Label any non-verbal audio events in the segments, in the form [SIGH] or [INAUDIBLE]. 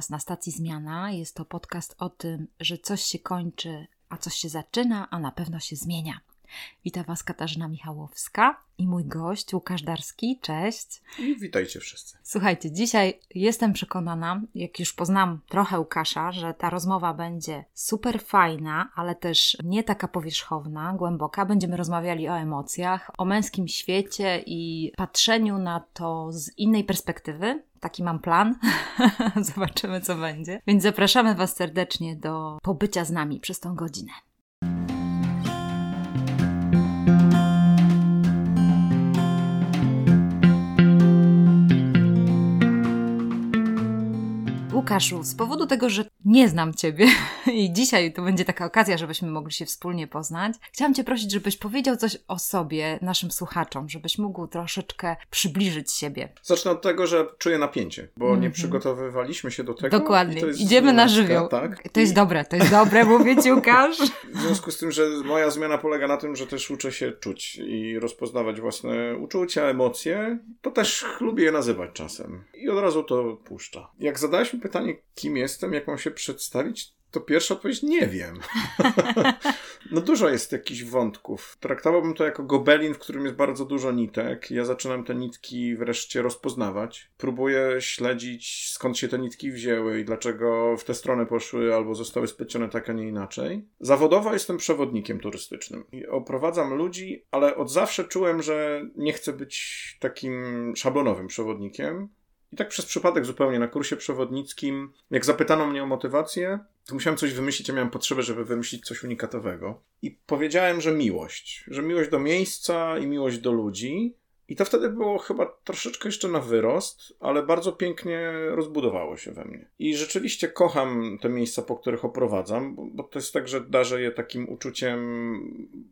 Was na stacji Zmiana. Jest to podcast o tym, że coś się kończy, a coś się zaczyna, a na pewno się zmienia. Witam Was Katarzyna Michałowska i mój gość Łukasz Darski. Cześć. I witajcie wszyscy. Słuchajcie, dzisiaj jestem przekonana, jak już poznam trochę Łukasza, że ta rozmowa będzie super fajna, ale też nie taka powierzchowna, głęboka. Będziemy rozmawiali o emocjach, o męskim świecie i patrzeniu na to z innej perspektywy. Taki mam plan. [LAUGHS] Zobaczymy, co będzie. Więc zapraszamy Was serdecznie do pobycia z nami przez tą godzinę. Łukaszu, z powodu tego, że nie znam Ciebie [LAUGHS] i dzisiaj to będzie taka okazja, żebyśmy mogli się wspólnie poznać, chciałam Cię prosić, żebyś powiedział coś o sobie naszym słuchaczom, żebyś mógł troszeczkę przybliżyć siebie. Zacznę od tego, że czuję napięcie, bo mm -hmm. nie przygotowywaliśmy się do tego. Dokładnie, idziemy na żywioł. Tak? To jest I... dobre, to jest dobre, mówię Ci, Łukasz. [LAUGHS] W związku z tym, że moja zmiana polega na tym, że też uczę się czuć i rozpoznawać własne uczucia, emocje, to też lubię je nazywać czasem. I od razu to puszcza. Jak zadałeś mi pytanie, kim jestem, jak mam się przedstawić, to pierwsza odpowiedź nie wiem. [LAUGHS] no dużo jest jakichś wątków. Traktowałbym to jako gobelin, w którym jest bardzo dużo nitek. Ja zaczynam te nitki wreszcie rozpoznawać. Próbuję śledzić, skąd się te nitki wzięły i dlaczego w tę stronę poszły albo zostały splecione tak, a nie inaczej. Zawodowo jestem przewodnikiem turystycznym i oprowadzam ludzi, ale od zawsze czułem, że nie chcę być takim szablonowym przewodnikiem i tak przez przypadek zupełnie na kursie przewodnickim, jak zapytano mnie o motywację, to musiałem coś wymyślić, ja miałem potrzebę, żeby wymyślić coś unikatowego. I powiedziałem, że miłość. Że miłość do miejsca i miłość do ludzi. I to wtedy było chyba troszeczkę jeszcze na wyrost, ale bardzo pięknie rozbudowało się we mnie. I rzeczywiście kocham te miejsca, po których oprowadzam, bo, to jest tak, że darzę je takim uczuciem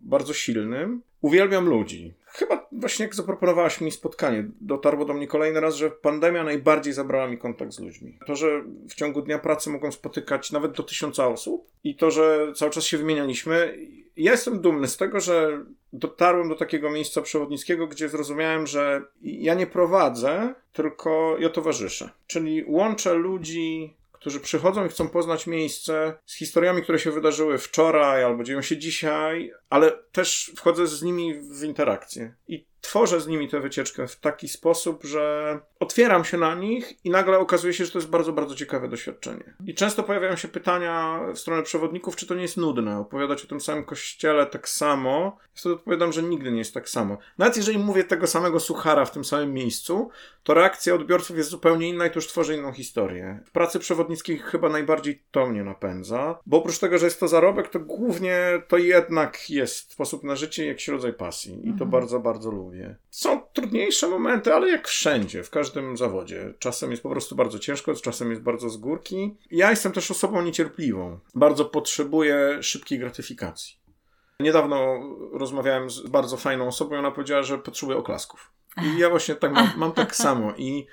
bardzo silnym. Uwielbiam ludzi. Chyba właśnie jak zaproponowałaś mi spotkanie, dotarło do mnie kolejny raz, że pandemia najbardziej zabrała mi kontakt z ludźmi. To, że w ciągu dnia pracy mogą spotykać nawet do tysiąca osób i to, że cały czas się wymienialiśmy. Ja jestem dumny z tego, że dotarłem do takiego miejsca przewodnickiego, gdzie zrozumiałem, że ja nie prowadzę, tylko ja towarzyszę. Czyli łączę ludzi którzy przychodzą i chcą poznać miejsce z historiami, które się wydarzyły wczoraj albo dzieją się dzisiaj, ale też wchodzę z nimi w interakcję. I tworzę z nimi tę wycieczkę w taki sposób, że otwieram się na nich i nagle okazuje się, że to jest bardzo, bardzo ciekawe doświadczenie. I często pojawiają się pytania w stronę przewodników, czy to nie jest nudne, opowiadać o tym samym kościele tak samo. Wtedy odpowiadam, że nigdy nie jest tak samo. Nawet jeżeli mówię tego samego suchara w tym samym miejscu, to reakcja odbiorców jest zupełnie inna i to już tworzy inną historię. W pracy przewodnickiej chyba najbardziej to mnie napędza, bo oprócz tego, że jest to zarobek, to głównie to jednak jest sposób na życie, jakiś rodzaj pasji. I to mhm. bardzo, bardzo lubię. Są trudniejsze momenty, ale jak wszędzie, w każdym zawodzie. Czasem jest po prostu bardzo ciężko, czasem jest bardzo z górki. Ja jestem też osobą niecierpliwą. Bardzo potrzebuję szybkiej gratyfikacji. Niedawno rozmawiałem z bardzo fajną osobą i ona powiedziała, że potrzebuje oklasków. I ja właśnie tak mam, mam tak samo. I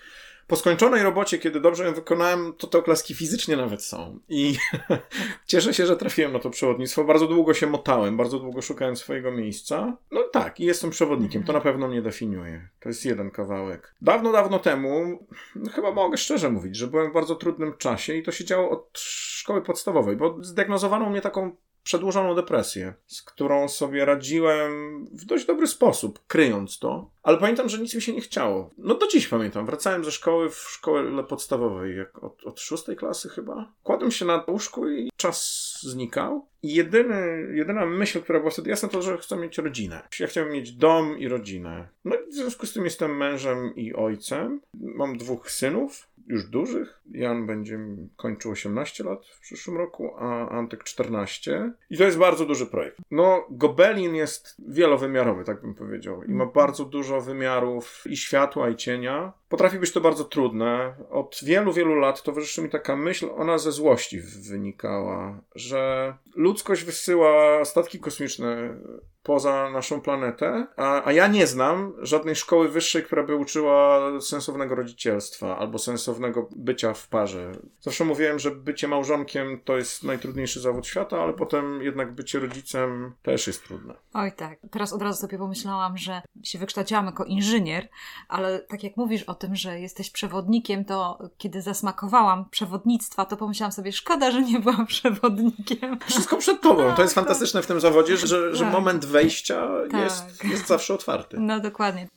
po skończonej robocie, kiedy dobrze ją wykonałem, to te oklaski fizycznie nawet są. I [LAUGHS] cieszę się, że trafiłem na to przewodnictwo. Bardzo długo się motałem, bardzo długo szukałem swojego miejsca. No tak, i jestem przewodnikiem. To na pewno mnie definiuje. To jest jeden kawałek. Dawno, dawno temu, no chyba mogę szczerze mówić, że byłem w bardzo trudnym czasie i to się działo od szkoły podstawowej, bo zdiagnozowano mnie taką przedłużoną depresję, z którą sobie radziłem w dość dobry sposób, kryjąc to. Ale pamiętam, że nic mi się nie chciało. No do dziś pamiętam. Wracałem ze szkoły w szkole podstawowej, jak od, od szóstej klasy chyba. Kładłem się na łóżku i czas znikał. I jedyny, jedyna myśl, która była wtedy jasna, to, że chcę mieć rodzinę. Ja chciałem mieć dom i rodzinę. No i w związku z tym jestem mężem i ojcem. Mam dwóch synów już dużych. Jan będzie kończył 18 lat w przyszłym roku, a Antek 14. I to jest bardzo duży projekt. No, Gobelin jest wielowymiarowy, tak bym powiedział. I ma mhm. bardzo dużo wymiarów i światła, i cienia. Potrafi być to bardzo trudne. Od wielu, wielu lat towarzyszy mi taka myśl, ona ze złości wynikała, że ludzkość wysyła statki kosmiczne poza naszą planetę, a, a ja nie znam żadnej szkoły wyższej, która by uczyła sensownego rodzicielstwa albo sensownego bycia w parze. Zawsze mówiłem, że bycie małżonkiem to jest najtrudniejszy zawód świata, ale potem jednak bycie rodzicem też jest trudne. Oj tak, teraz od razu sobie pomyślałam, że się wykształciłam jako inżynier, ale tak jak mówisz o tym, że jesteś przewodnikiem, to kiedy zasmakowałam przewodnictwa, to pomyślałam sobie, szkoda, że nie byłam [LAUGHS] przewodnikiem. Wszystko przed tobą. To jest fantastyczne w tym zawodzie, że, że tak. moment wejścia tak. jest, jest zawsze otwarty. No dokładnie.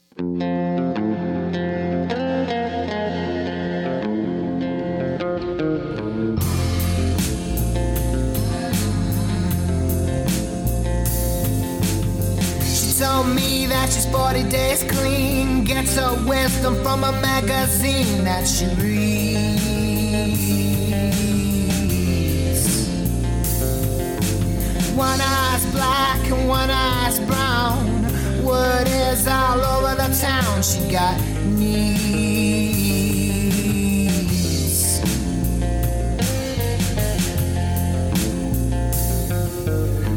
told me that she's 40 days clean. Gets her wisdom from a magazine that she reads. One eye's black and one eye's brown. Word is all over the town. She got needs.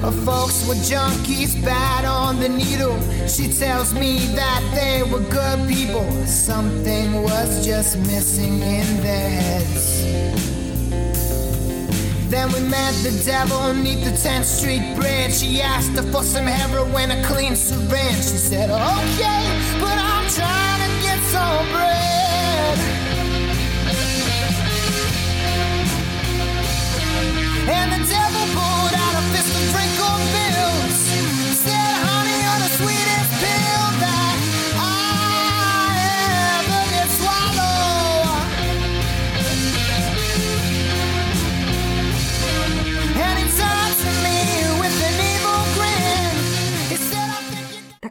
Her folks were junkies, bad on the needle. She tells me that they were good people. Something was just missing in their heads. Then we met the devil neath the 10th Street Bridge. She asked her for some heroin, a clean syringe. She said, Okay, but I'm trying to get some bread. And the devil pulled out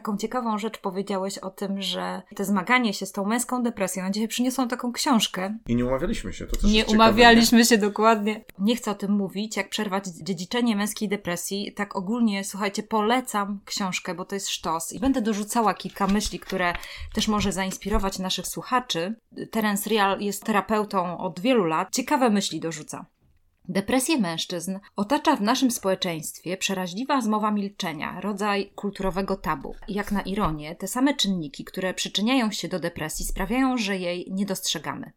Taką ciekawą rzecz powiedziałeś o tym, że te zmaganie się z tą męską depresją, dzisiaj przyniosą taką książkę. I nie umawialiśmy się, to też Nie umawialiśmy nie? się dokładnie. Nie chcę o tym mówić, jak przerwać dziedziczenie męskiej depresji. Tak ogólnie, słuchajcie, polecam książkę, bo to jest sztos. I będę dorzucała kilka myśli, które też może zainspirować naszych słuchaczy. Terence Real jest terapeutą od wielu lat. Ciekawe myśli dorzuca. Depresję mężczyzn otacza w naszym społeczeństwie przeraźliwa zmowa milczenia, rodzaj kulturowego tabu. Jak na ironię, te same czynniki, które przyczyniają się do depresji, sprawiają, że jej nie dostrzegamy.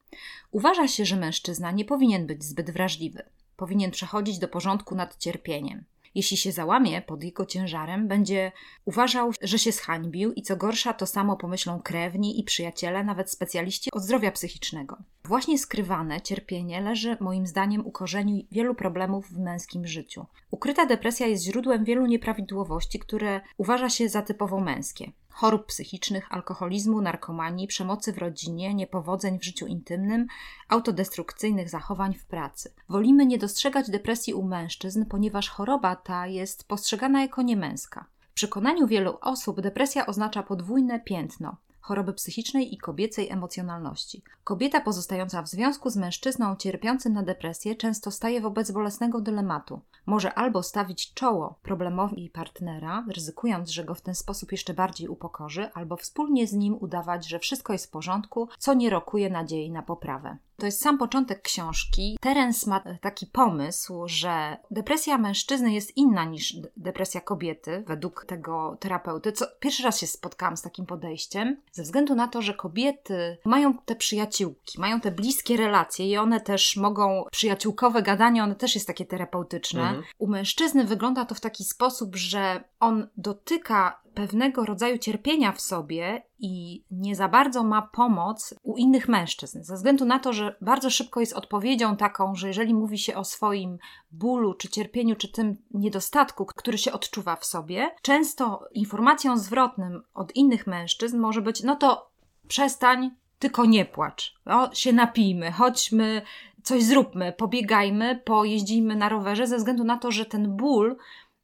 Uważa się, że mężczyzna nie powinien być zbyt wrażliwy. Powinien przechodzić do porządku nad cierpieniem. Jeśli się załamie pod jego ciężarem, będzie uważał, że się zhańbił i co gorsza, to samo pomyślą krewni i przyjaciele, nawet specjaliści od zdrowia psychicznego. Właśnie skrywane cierpienie leży moim zdaniem u korzeni wielu problemów w męskim życiu. Ukryta depresja jest źródłem wielu nieprawidłowości, które uważa się za typowo męskie chorób psychicznych, alkoholizmu, narkomanii, przemocy w rodzinie, niepowodzeń w życiu intymnym, autodestrukcyjnych zachowań w pracy. Wolimy nie dostrzegać depresji u mężczyzn, ponieważ choroba ta jest postrzegana jako niemęska. W przekonaniu wielu osób depresja oznacza podwójne piętno choroby psychicznej i kobiecej emocjonalności. Kobieta pozostająca w związku z mężczyzną cierpiącym na depresję często staje wobec bolesnego dylematu. Może albo stawić czoło problemowi partnera, ryzykując, że go w ten sposób jeszcze bardziej upokorzy, albo wspólnie z nim udawać, że wszystko jest w porządku, co nie rokuje nadziei na poprawę. To jest sam początek książki. Terence ma taki pomysł, że depresja mężczyzny jest inna niż depresja kobiety, według tego terapeuty. Co, pierwszy raz się spotkałam z takim podejściem, ze względu na to, że kobiety mają te przyjaciółki, mają te bliskie relacje i one też mogą, przyjaciółkowe gadanie, one też jest takie terapeutyczne. Mhm. U mężczyzny wygląda to w taki sposób, że on dotyka pewnego rodzaju cierpienia w sobie i nie za bardzo ma pomoc u innych mężczyzn, ze względu na to, że bardzo szybko jest odpowiedzią taką, że jeżeli mówi się o swoim bólu, czy cierpieniu, czy tym niedostatku, który się odczuwa w sobie, często informacją zwrotnym od innych mężczyzn może być: no to przestań, tylko nie płacz, no, się napijmy, chodźmy, coś zróbmy, pobiegajmy, pojeździmy na rowerze, ze względu na to, że ten ból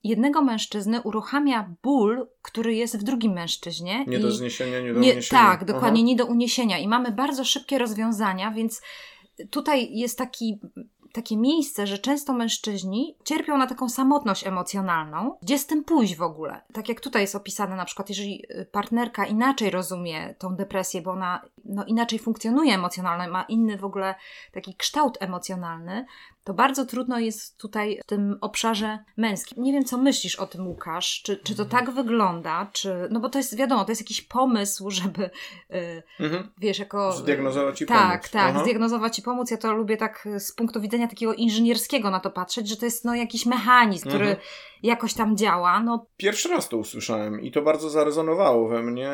jednego mężczyzny uruchamia ból, który jest w drugim mężczyźnie. Nie do zniesienia, nie do nie, uniesienia. Tak, dokładnie, Aha. nie do uniesienia. I mamy bardzo szybkie rozwiązania, więc tutaj jest taki takie miejsce, że często mężczyźni cierpią na taką samotność emocjonalną. Gdzie z tym pójść w ogóle? Tak jak tutaj jest opisane, na przykład, jeżeli y, partnerka inaczej rozumie tą depresję, bo ona no, inaczej funkcjonuje emocjonalnie, ma inny w ogóle taki kształt emocjonalny, to bardzo trudno jest tutaj w tym obszarze męskim. Nie wiem, co myślisz o tym, Łukasz. Czy, czy to tak wygląda? Czy, no bo to jest, wiadomo, to jest jakiś pomysł, żeby, yy, mhm. wiesz, jako... Zdiagnozować i tak, pomóc. Tak, tak, zdiagnozować i pomóc. Ja to lubię tak z punktu widzenia takiego inżynierskiego na to patrzeć, że to jest no jakiś mechanizm, który mhm. jakoś tam działa. No. Pierwszy raz to usłyszałem i to bardzo zarezonowało we mnie,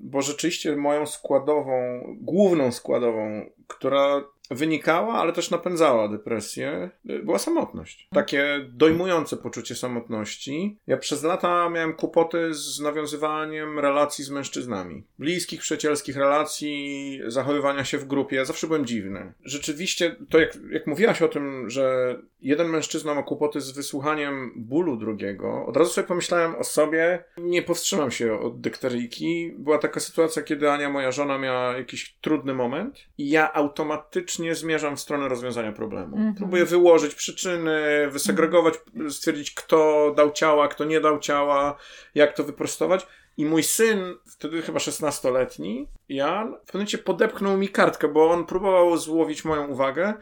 bo rzeczywiście moją składową, główną składową, która wynikała, ale też napędzała depresję, była samotność. Takie dojmujące poczucie samotności. Ja przez lata miałem kłopoty z nawiązywaniem relacji z mężczyznami. Bliskich, przyjacielskich relacji, zachowywania się w grupie. Zawsze byłem dziwny. Rzeczywiście, to jak, jak mówiłaś o tym, że jeden mężczyzna ma kłopoty z wysłuchaniem bólu drugiego, od razu sobie pomyślałem o sobie, nie powstrzymam się od dykteryjki. Była taka sytuacja, kiedy Ania, moja żona, miała jakiś trudny moment i ja automatycznie zmierzam w stronę rozwiązania problemu. -hmm. Próbuję wyłożyć przyczyny, wysegregować, stwierdzić, kto dał ciała, kto nie dał ciała, jak to wyprostować. I mój syn, wtedy chyba 16-letni, Jan, w pewnym momencie podepchnął mi kartkę, bo on próbował złowić moją uwagę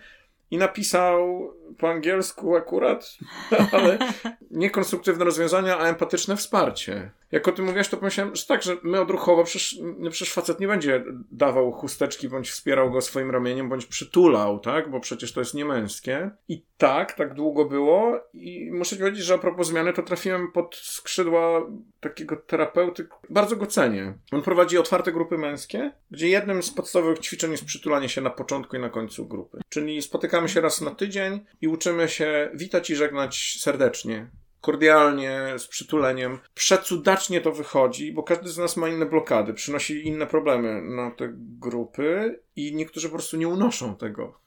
i napisał po angielsku akurat, [LAUGHS] ale nie konstruktywne rozwiązania, a empatyczne wsparcie. Jak o tym mówiłaś, to pomyślałem, że tak, że my odruchowo, przecież, no przecież facet nie będzie dawał chusteczki, bądź wspierał go swoim ramieniem, bądź przytulał, tak? Bo przecież to jest niemęskie. I tak, tak długo było i muszę powiedzieć, że a propos zmiany, to trafiłem pod skrzydła takiego terapeuty. Bardzo go cenię. On prowadzi otwarte grupy męskie, gdzie jednym z podstawowych ćwiczeń jest przytulanie się na początku i na końcu grupy. Czyli spotykamy się raz na tydzień i uczymy się witać i żegnać serdecznie kordialnie, z przytuleniem. Przecudacznie to wychodzi, bo każdy z nas ma inne blokady, przynosi inne problemy na te grupy i niektórzy po prostu nie unoszą tego.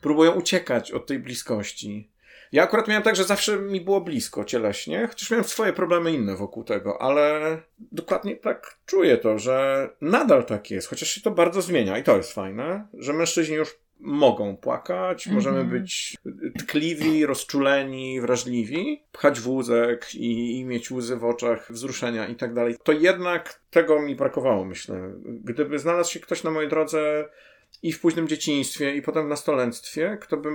Próbują uciekać od tej bliskości. Ja akurat miałem tak, że zawsze mi było blisko cieleśnie, chociaż miałem swoje problemy inne wokół tego, ale dokładnie tak czuję to, że nadal tak jest, chociaż się to bardzo zmienia i to jest fajne, że mężczyźni już mogą płakać, mm -hmm. możemy być tkliwi, rozczuleni, wrażliwi, pchać wózek i, i mieć łzy w oczach, wzruszenia i tak dalej. To jednak tego mi brakowało, myślę. Gdyby znalazł się ktoś na mojej drodze, i w późnym dzieciństwie, i potem w nastolenstwie, kto by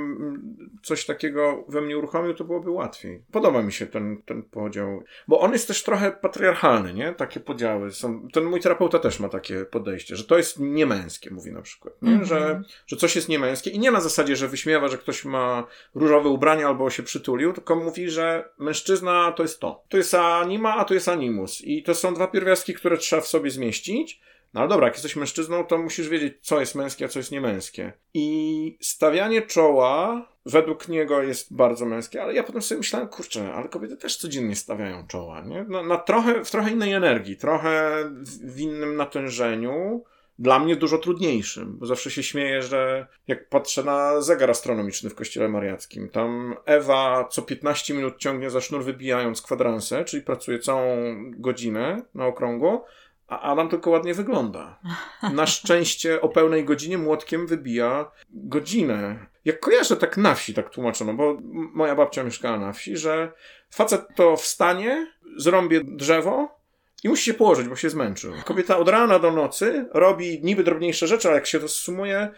coś takiego we mnie uruchomił, to byłoby łatwiej. Podoba mi się ten, ten podział, bo on jest też trochę patriarchalny, nie? Takie podziały są. Ten mój terapeuta też ma takie podejście, że to jest niemęskie, mówi na przykład, nie? Mm -hmm. Że, że coś jest niemęskie i nie na zasadzie, że wyśmiewa, że ktoś ma różowe ubrania albo się przytulił, tylko mówi, że mężczyzna to jest to. To jest anima, a to jest animus. I to są dwa pierwiastki, które trzeba w sobie zmieścić no ale dobra, jak jesteś mężczyzną, to musisz wiedzieć, co jest męskie, a co jest niemęskie. I stawianie czoła według niego jest bardzo męskie, ale ja potem sobie myślałem, kurczę, ale kobiety też codziennie stawiają czoła, nie? Na, na trochę, w trochę innej energii, trochę w innym natężeniu. Dla mnie dużo trudniejszym, bo zawsze się śmieję, że jak patrzę na zegar astronomiczny w kościele mariackim, tam Ewa co 15 minut ciągnie za sznur wybijając kwadransę, czyli pracuje całą godzinę na okrągło, a Adam tylko ładnie wygląda. Na szczęście o pełnej godzinie młotkiem wybija godzinę. Jak kojarzę tak na wsi, tak tłumaczono, bo moja babcia mieszkała na wsi, że facet to wstanie, zrąbie drzewo, i musi się położyć, bo się zmęczył. Kobieta od rana do nocy robi niby drobniejsze rzeczy, ale jak się to sumuje,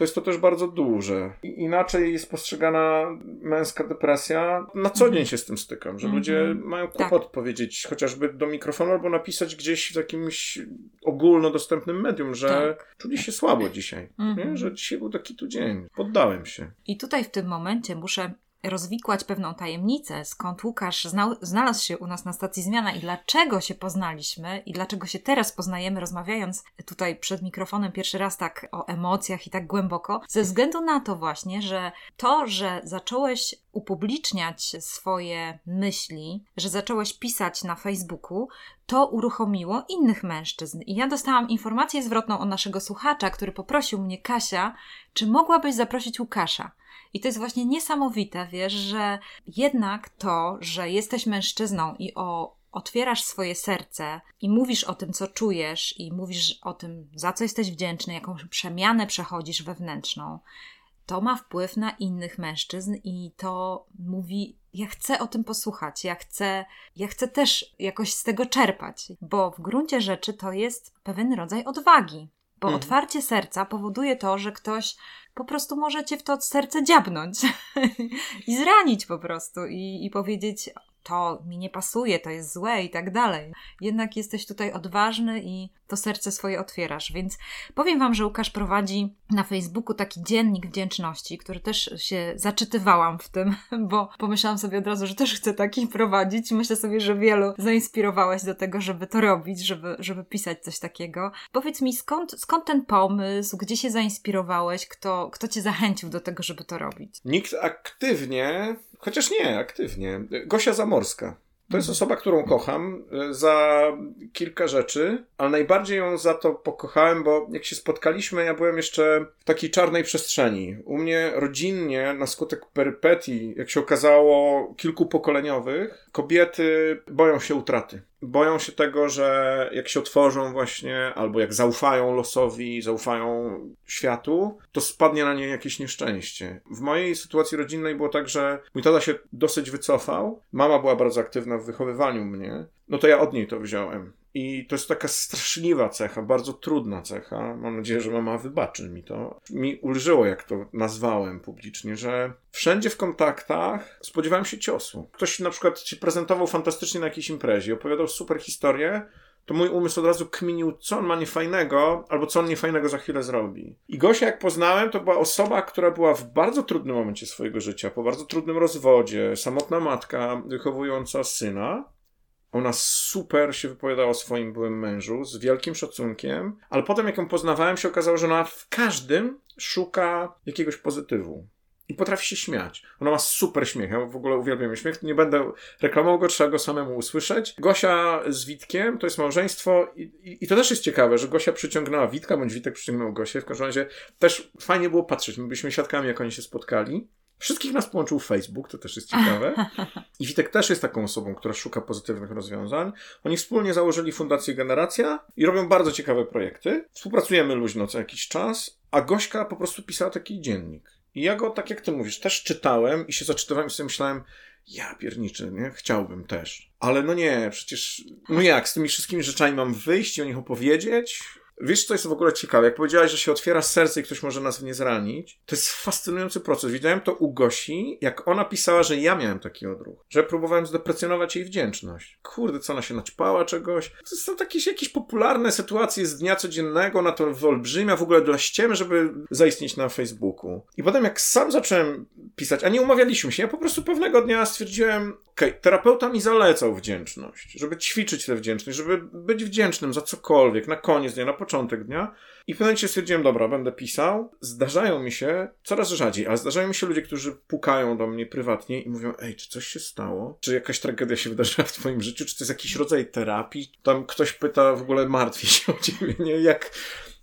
to jest to też bardzo duże. Inaczej jest postrzegana męska depresja. Na co dzień się z tym stykam, że ludzie mhm. mają kłopot tak. powiedzieć chociażby do mikrofonu albo napisać gdzieś w jakimś ogólnodostępnym medium, że tak. czuli się słabo dzisiaj, mhm. że dzisiaj był taki tu dzień. Poddałem się. I tutaj w tym momencie muszę rozwikłać pewną tajemnicę, skąd Łukasz znał, znalazł się u nas na stacji Zmiana i dlaczego się poznaliśmy i dlaczego się teraz poznajemy, rozmawiając tutaj przed mikrofonem pierwszy raz tak o emocjach i tak głęboko, ze względu na to właśnie, że to, że zacząłeś upubliczniać swoje myśli, że zacząłeś pisać na Facebooku, to uruchomiło innych mężczyzn. I ja dostałam informację zwrotną od naszego słuchacza, który poprosił mnie, Kasia, czy mogłabyś zaprosić Łukasza? I to jest właśnie niesamowite, wiesz, że jednak to, że jesteś mężczyzną i o otwierasz swoje serce i mówisz o tym, co czujesz, i mówisz o tym, za co jesteś wdzięczny, jaką przemianę przechodzisz wewnętrzną, to ma wpływ na innych mężczyzn i to mówi, ja chcę o tym posłuchać, ja chcę, ja chcę też jakoś z tego czerpać, bo w gruncie rzeczy to jest pewien rodzaj odwagi Bo mhm. otwarcie serca powoduje to, że ktoś po prostu może cię w to serce dziabnąć [LAUGHS] i zranić po prostu i, i powiedzieć: to mi nie pasuje, to jest złe i tak dalej. Jednak jesteś tutaj odważny i to serce swoje otwierasz. Więc powiem Wam, że Łukasz prowadzi na Facebooku taki dziennik wdzięczności, który też się zaczytywałam w tym, [LAUGHS] bo pomyślałam sobie od razu, że też chcę taki prowadzić. Myślę sobie, że wielu zainspirowałeś do tego, żeby to robić, żeby, żeby pisać coś takiego. Powiedz mi, skąd, skąd ten pomysł, gdzie się zainspirowałeś, kto, kto Cię zachęcił do tego, żeby to robić? Nikt aktywnie chociaż nie, aktywnie. Gosia Zamorska. To jest osoba, którą kocham e, za kilka rzeczy, ale najbardziej ją za to pokochałem, bo jak się spotkaliśmy, ja byłem jeszcze w takiej czarnej przestrzeni. U mnie rodzinnie, na skutek perypetii, jak się okazało, kilkupokoleniowych, kobiety boją się utraty boją się tego, że jak się otworzą właśnie, albo jak zaufają losowi, zaufają światu, to spadnie na nie jakieś nieszczęście. W mojej sytuacji rodzinnej było tak, że mój tata się dosyć wycofał, mama była bardzo aktywna w wychowywaniu mnie, no to ja od niej to wziąłem. I to jest taka straszliwa cecha, bardzo trudna cecha. Mam nadzieję, że mama wybaczy mi to. Mi ulżyło, jak to nazwałem publicznie, że wszędzie w kontaktach spodziewałem się ciosu. Ktoś na przykład się prezentował fantastycznie na jakiejś imprezie, opowiadał super historię, to mój umysł od razu kminił, co on ma niefajnego, albo co on niefajnego za chwilę zrobi. I Gosia, jak poznałem, to była osoba, która była w bardzo trudnym momencie swojego życia, po bardzo trudnym rozwodzie, samotna matka wychowująca syna. Ona super się wypowiadała o swoim byłym mężu, z wielkim szacunkiem, ale potem, jak ją poznawałem, się okazało, że ona w każdym szuka jakiegoś pozytywu. I potrafi się śmiać. Ona ma super śmiech. Ja w ogóle uwielbiam śmiech. Nie będę reklamował go, trzeba go samemu usłyszeć. Gosia z Witkiem to jest małżeństwo i, i, i, to też jest ciekawe, że Gosia przyciągnęła Witka, bądź Witek przyciągnął Gosię. W każdym razie też fajnie było patrzeć. My byliśmy świadkami, jak oni się spotkali. Wszystkich nas połączył Facebook, to też jest [LAUGHS] ciekawe. I Witek też jest taką osobą, która szuka pozytywnych rozwiązań. Oni wspólnie założyli Fundację Generacja i robią bardzo ciekawe projekty. Współpracujemy luźno co jakiś czas, a Gośka po prostu pisała taki dziennik. I ja go, tak jak ty mówisz, też czytałem i się zaczytywałem i sobie myślałem, ja pierniczy, nie? Chciałbym też. Ale no nie, przecież, no jak, z tymi wszystkimi rzeczami mam wyjść i o nich opowiedzieć? Wiesz, co jest w ogóle ciekawe? Jak powiedziałaś, że się otwiera serce i ktoś może nas nie zranić, to jest fascynujący proces. Widziałem to u Gosi, jak ona pisała, że ja miałem taki odruch, że próbowałem zdeprecjonować jej wdzięczność. Kurde, co ona się naćpała czegoś. To są takie jakieś popularne sytuacje z dnia codziennego, na to wyolbrzymia w ogóle dla ściemy, żeby zaistnieć na Facebooku. I potem jak sam zacząłem pisać, a nie umawialiśmy się, ja po prostu pewnego dnia stwierdziłem, okej, okay, terapeuta mi zalecał wdzięczność, żeby ćwiczyć tę wdzięczność, żeby być wdzięcznym za cokolwiek, na koniec dnia, na początku początek dnia. I w pewnym momencie stwierdziłem, dobra, będę pisał. Zdarzają mi się, coraz rzadziej, ale zdarzają mi się ludzie, którzy pukają do mnie prywatnie i mówią, ej, czy coś się stało? Czy jakaś tragedia się wydarzyła w twoim życiu? Czy to jest jakiś rodzaj terapii? Tam ktoś pyta, w ogóle martwi się o ciebie, nie? Jak...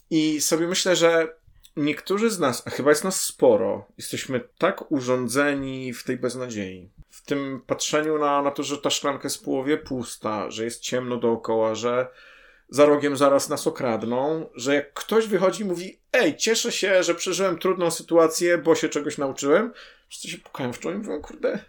I sobie myślę, że niektórzy z nas, a chyba jest nas sporo, jesteśmy tak urządzeni w tej beznadziei. W tym patrzeniu na, na to, że ta szklanka jest w połowie pusta, że jest ciemno dookoła, że za rogiem zaraz nas okradną, że jak ktoś wychodzi i mówi, ej, cieszę się, że przeżyłem trudną sytuację, bo się czegoś nauczyłem, wszyscy się pukają w czoło i mówią, kurde,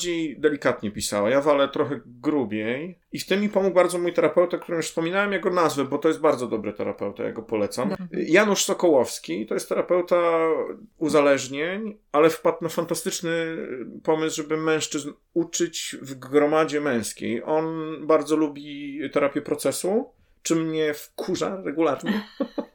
bardziej delikatnie pisała, ja walę trochę grubiej. I w tym mi pomógł bardzo mój terapeuta, którym już wspominałem jego nazwę, bo to jest bardzo dobry terapeuta, ja go polecam. Janusz Sokołowski, to jest terapeuta uzależnień, ale wpadł na fantastyczny pomysł, żeby mężczyzn uczyć w gromadzie męskiej. On bardzo lubi terapię procesu, czym mnie wkurza regularnie. [LAUGHS]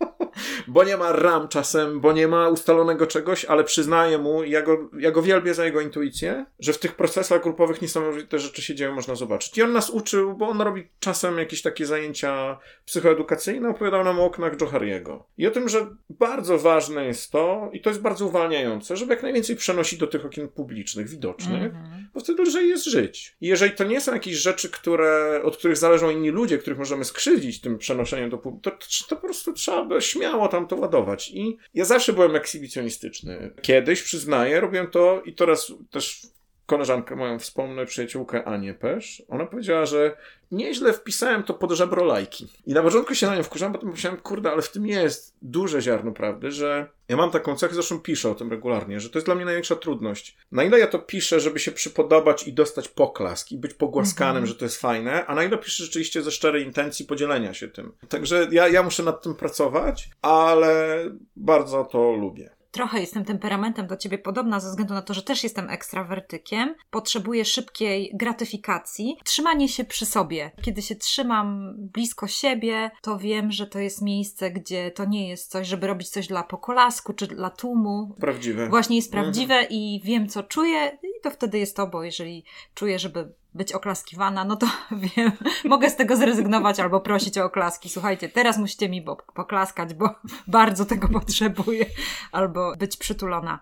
bo nie ma ram czasem, bo nie ma ustalonego czegoś, ale przyznaję mu, ja go, ja go wielbię za jego intuicję, że w tych procesach grupowych niesamowite rzeczy się dzieją, można zobaczyć. I on nas uczył, bo on robi czasem jakieś takie zajęcia psychoedukacyjne, opowiadał nam o oknach Johariego. I o tym, że bardzo ważne jest to, i to jest bardzo uwalniające, żeby jak najwięcej przenosić do tych okien publicznych, widocznych, Mhm. Bo wtedy lżej jest żyć. I jeżeli to nie są jakieś rzeczy, które, od których zależą inni ludzie, których możemy skrzywdzić tym przenoszeniem do publicznych, to, to po prostu trzeba śmiało tam to ładować. I ja zawsze byłem ekshibicjonistyczny. Kiedyś, przyznaję, robiłem to i teraz też koleżankę moją wspomnę, przyjaciółkę Anię Pesz, ona powiedziała, że nieźle wpisałem to pod żebro lajki. I na początku się na nią wkurzałem, potem myślałem, kurde, ale w tym jest duże ziarno prawdy, że ja mam taką cechę, zresztą piszę o tym regularnie, że to jest dla mnie największa trudność. Na ile ja to piszę, żeby się przypodobać i dostać poklask i być pogłaskanym, Mhm. że to jest fajne, a na ile piszę rzeczywiście ze szczerej intencji podzielenia się tym. Także ja, ja muszę nad tym pracować, ale bardzo to lubię. Trochę jestem temperamentem do ciebie podobna, ze względu na to, że też jestem ekstrawertykiem. Potrzebuję szybkiej gratyfikacji. Trzymanie się przy sobie. Kiedy się trzymam blisko siebie, to wiem, że to jest miejsce, gdzie to nie jest coś, żeby robić coś dla pokolasku czy dla tłumu. Prawdziwe. Właśnie jest prawdziwe i wiem, co czuję, i to wtedy jest to, bo jeżeli czuję, żeby być oklaskiwana, no to [LAUGHS] wiem, mogę z tego zrezygnować albo prosić o oklaski. Słuchajcie, teraz musicie mi poklaskać, bo [LAUGHS] bardzo tego potrzebuję, albo być przytulona.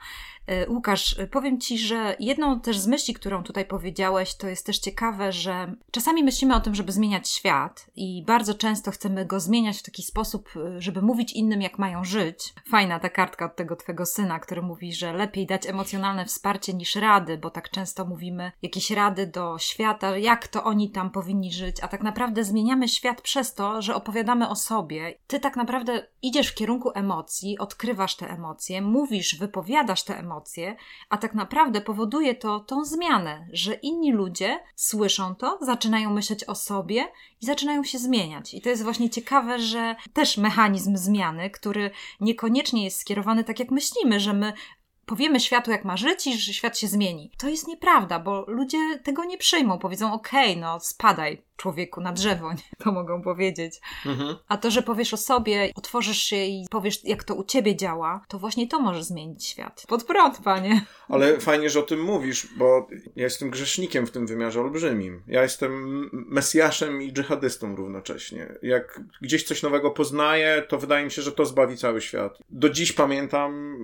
E, Łukasz, e, powiem Ci, że jedną też z myśli, którą tutaj powiedziałeś, to jest też ciekawe, że czasami myślimy o tym, żeby zmieniać świat i bardzo często chcemy go zmieniać w taki sposób, e, żeby mówić innym, jak mają żyć. Fajna ta kartka od tego Twojego syna, który mówi, że lepiej dać emocjonalne wsparcie niż rady, bo tak często mówimy jakieś rady do świata, jak to oni tam powinni żyć, a tak naprawdę zmieniamy świat przez to, że opowiadamy o sobie. Ty tak naprawdę idziesz w kierunku emocji, odkrywasz te emocje, mówisz, wypowiadasz te emocje, a tak naprawdę powoduje to tą zmianę, że inni ludzie słyszą to, zaczynają myśleć o sobie i zaczynają się zmieniać. I to jest właśnie ciekawe, że też mechanizm zmiany, który niekoniecznie jest skierowany tak, jak myślimy, że my powiemy światu, jak ma żyć i że świat się zmieni. To jest nieprawda, bo ludzie tego nie przyjmą. Powiedzą, okej, no spadaj, człowieku, na drzewo, nie? to mogą powiedzieć. Mhm. A to, że powiesz o sobie, otworzysz się i powiesz, jak to u ciebie działa, to właśnie to może zmienić świat. Pod prąd, panie. Ale fajnie, że o tym mówisz, bo ja jestem grzesznikiem w tym wymiarze olbrzymim. Ja jestem mesjaszem i dżihadystą równocześnie. Jak gdzieś coś nowego poznaję, to wydaje mi się, że to zbawi cały świat. Do dziś pamiętam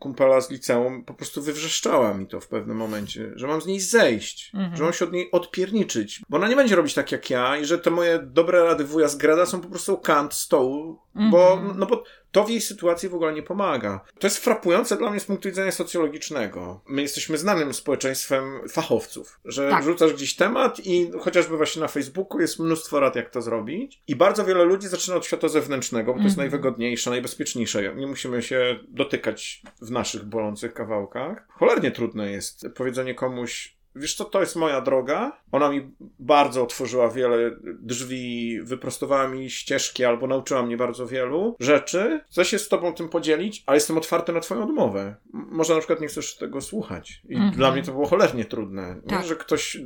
kumpela z liceum, po prostu wywrzeszczała mi to w pewnym momencie, że mam z niej zejść, Mhm. że mam się od niej odpierniczyć, bo ona nie będzie robić tak jak ja i że te moje dobre rady wuja z Greda są po prostu kant stołu, bo, Mhm. no bo to w jej sytuacji w ogóle nie pomaga. To jest frapujące dla mnie z punktu widzenia socjologicznego. My jesteśmy znanym społeczeństwem fachowców, że Tak. rzucasz gdzieś temat i chociażby właśnie na Facebooku jest mnóstwo rad, jak to zrobić. I bardzo wiele ludzi zaczyna od świata zewnętrznego, bo to jest Mhm. najwygodniejsze, najbezpieczniejsze. Nie musimy się dotykać w naszych bolących kawałkach. Cholernie trudne jest powiedzenie komuś, wiesz co, to jest moja droga. Ona mi bardzo otworzyła wiele drzwi, wyprostowała mi ścieżki albo nauczyła mnie bardzo wielu rzeczy. Chcę się z tobą tym podzielić, ale jestem otwarty na twoją odmowę. Może na przykład nie chcesz tego słuchać. I Mhm. dla mnie to było cholernie trudne. Nie, Tak. że ktoś...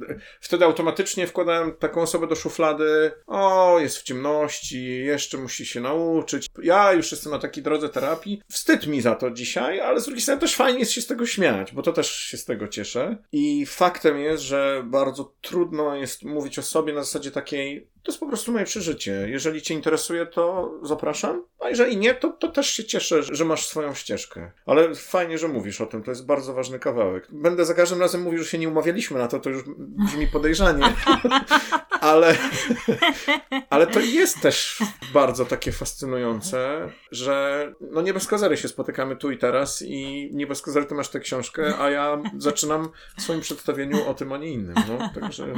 Wtedy automatycznie wkładałem taką osobę do szuflady. O, jest w ciemności, jeszcze musi się nauczyć. Ja już jestem na takiej drodze terapii. Wstyd mi za to dzisiaj, ale z drugiej strony też fajnie jest się z tego śmiać, bo to też się z tego cieszę. I faktem jest, że bardzo trudno jest mówić o sobie na zasadzie takiej, to jest po prostu moje przeżycie. Jeżeli cię interesuje, to zapraszam, a jeżeli nie, to, to też się cieszę, że masz swoją ścieżkę. Ale fajnie, że mówisz o tym, to jest bardzo ważny kawałek. Będę za każdym razem mówił, że się nie umawialiśmy na to, to już brzmi podejrzanie. [LAUGHS] ale, ale to jest też bardzo takie fascynujące, że no nie bez kozery się spotykamy tu i teraz i nie bez kozery ty masz tę książkę, a ja zaczynam w swoim przedstawieniu o tym, a nie innym. No, [LAUGHS] także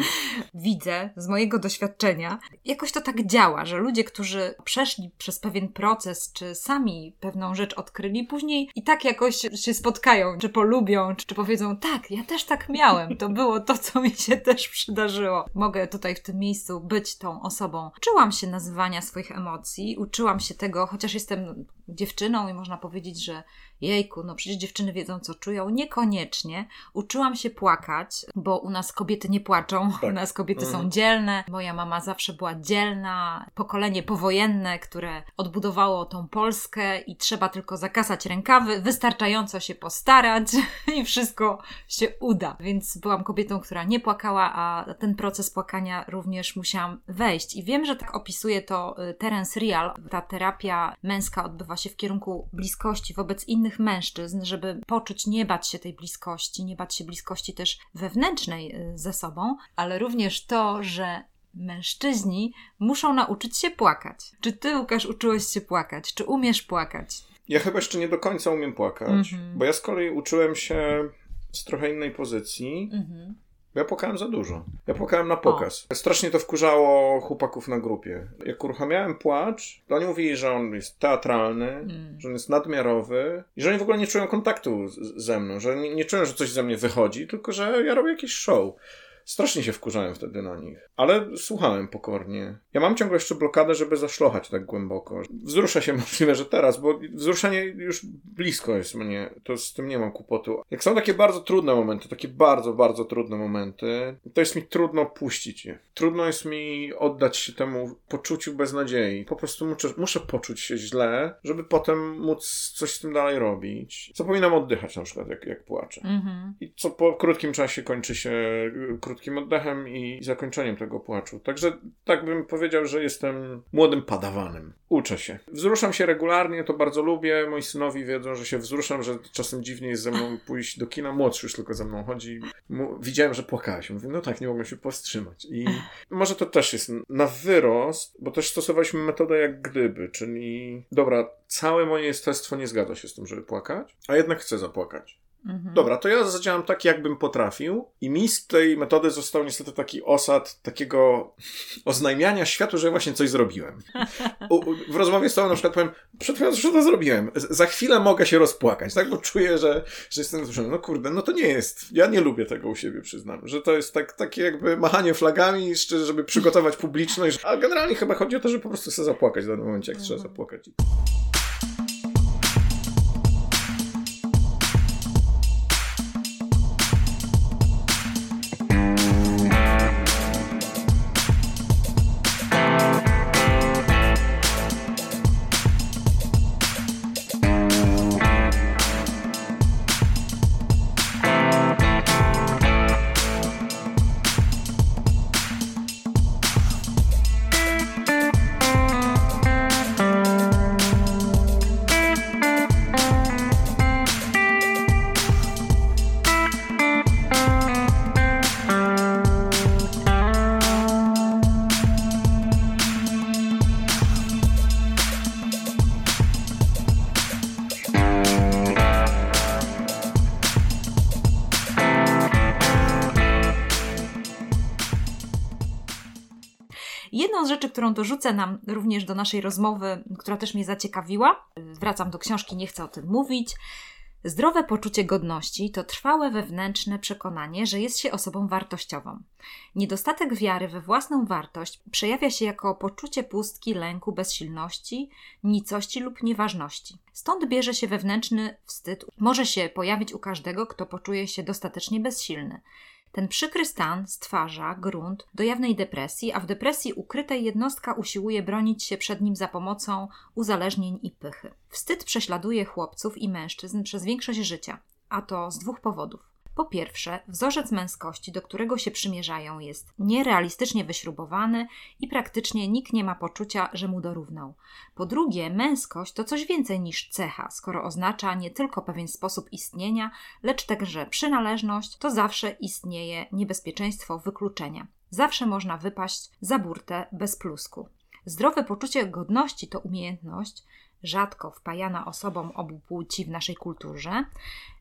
widzę z mojego doświadczenia, jakoś to tak działa, że ludzie, którzy przeszli przez pewien proces, czy sami pewną rzecz odkryli, później i tak jakoś się spotkają, czy polubią, czy powiedzą, tak, ja też tak miałem, to było to, co mi się [LAUGHS] też przydarzyło. Mogę tutaj w tym miejscu być tą osobą. Uczyłam się nazywania swoich emocji, uczyłam się tego, chociaż jestem dziewczyną i można powiedzieć, że jejku, no przecież dziewczyny wiedzą, co czują. Niekoniecznie. Uczyłam się płakać, bo u nas kobiety nie płaczą, [LAUGHS] Tak. u nas kobiety są Mhm. dzielne. Moja mama zawsze była dzielna. Pokolenie powojenne, które odbudowało tą Polskę i trzeba tylko zakasać rękawy, wystarczająco się postarać [LAUGHS] i wszystko się uda. Więc byłam kobietą, która nie płakała, a ten proces płakania również musiałam wejść. I wiem, że tak opisuje to y, Terence Real. Ta terapia męska odbywa się w kierunku bliskości wobec innych mężczyzn, żeby poczuć, nie bać się tej bliskości, nie bać się bliskości też wewnętrznej y, ze sobą, ale również to, że mężczyźni muszą nauczyć się płakać. Czy ty, Łukasz, uczyłeś się płakać? Czy umiesz płakać? ja chyba jeszcze nie do końca umiem płakać, Mhm. bo ja z kolei uczyłem się z trochę innej pozycji. Mhm. Ja płakałem za dużo. Ja płakałem na pokaz. Strasznie to wkurzało chłopaków na grupie. Jak uruchamiałem płacz, to oni mówili, że on jest teatralny, Mm. że on jest nadmiarowy i że oni w ogóle nie czują kontaktu z, ze mną, że nie, nie czują, że coś ze mnie wychodzi, tylko że ja robię jakieś show. Strasznie się wkurzałem wtedy na nich. Ale słuchałem pokornie. Ja mam ciągle jeszcze blokadę, żeby zaszlochać tak głęboko. Wzrusza się [LAUGHS] możliwe, że teraz, bo wzruszenie już blisko jest mnie. To z tym nie mam kłopotu. Jak są takie bardzo trudne momenty, takie bardzo, bardzo trudne momenty, to jest mi trudno puścić je. Trudno jest mi oddać się temu poczuciu beznadziei. Po prostu muszę, muszę poczuć się źle, żeby potem móc coś z tym dalej robić. Zapominam oddychać na przykład, jak, jak płaczę. Mhm. I co po krótkim czasie kończy się y, krótkim oddechem i zakończeniem tego płaczu. Także tak bym powiedział, że jestem młodym padawanem. Uczę się. Wzruszam się regularnie, to bardzo lubię. Moi synowi wiedzą, że się wzruszam, że czasem dziwnie jest ze mną pójść do kina. Młodszy już tylko ze mną chodzi. Widziałem, że płakałeś. Mówię, no tak, nie mogłem się powstrzymać. I może to też jest na wyrost, bo też stosowaliśmy metodę jak gdyby, czyli dobra, całe moje jestestwo nie zgadza się z tym, żeby płakać, a jednak chcę zapłakać. Mhm. Dobra, to ja zadziałam tak, jakbym potrafił. I mi z tej metody został niestety taki osad takiego oznajmiania światu, że właśnie coś zrobiłem. U, w rozmowie z tobą na przykład powiem, przed chwilą już to zrobiłem. Za chwilę mogę się rozpłakać, tak? Bo czuję, że, że jestem wzruszony. No kurde, no to nie jest. Ja nie lubię tego u siebie, przyznam. Że to jest tak, takie jakby machanie flagami, jeszcze, żeby przygotować publiczność. A generalnie chyba chodzi o to, żeby po prostu sobie zapłakać w danym momencie, jak trzeba zapłakać. Którą dorzucę nam również do naszej rozmowy, która też mnie zaciekawiła, wracam do książki, nie chcę o tym mówić, Zdrowe poczucie godności to trwałe wewnętrzne przekonanie, że jest się osobą wartościową. Niedostatek wiary we własną wartość przejawia się jako poczucie pustki, lęku, bezsilności, nicości lub nieważności. Stąd bierze się wewnętrzny wstyd. Może się pojawić u każdego, kto poczuje się dostatecznie bezsilny. Ten przykry stan stwarza grunt do jawnej depresji, a w depresji ukrytej jednostka usiłuje bronić się przed nim za pomocą uzależnień i pychy. Wstyd prześladuje chłopców i mężczyzn przez większość życia, a to z dwóch powodów. Po pierwsze, wzorzec męskości, do którego się przymierzają, jest nierealistycznie wyśrubowany i praktycznie nikt nie ma poczucia, że mu dorównał. Po drugie, męskość to coś więcej niż cecha, skoro oznacza nie tylko pewien sposób istnienia, lecz także przynależność, to zawsze istnieje niebezpieczeństwo wykluczenia. Zawsze można wypaść za burtę bez plusku. Zdrowe poczucie godności to umiejętność, rzadko wpajana osobom obu płci w naszej kulturze,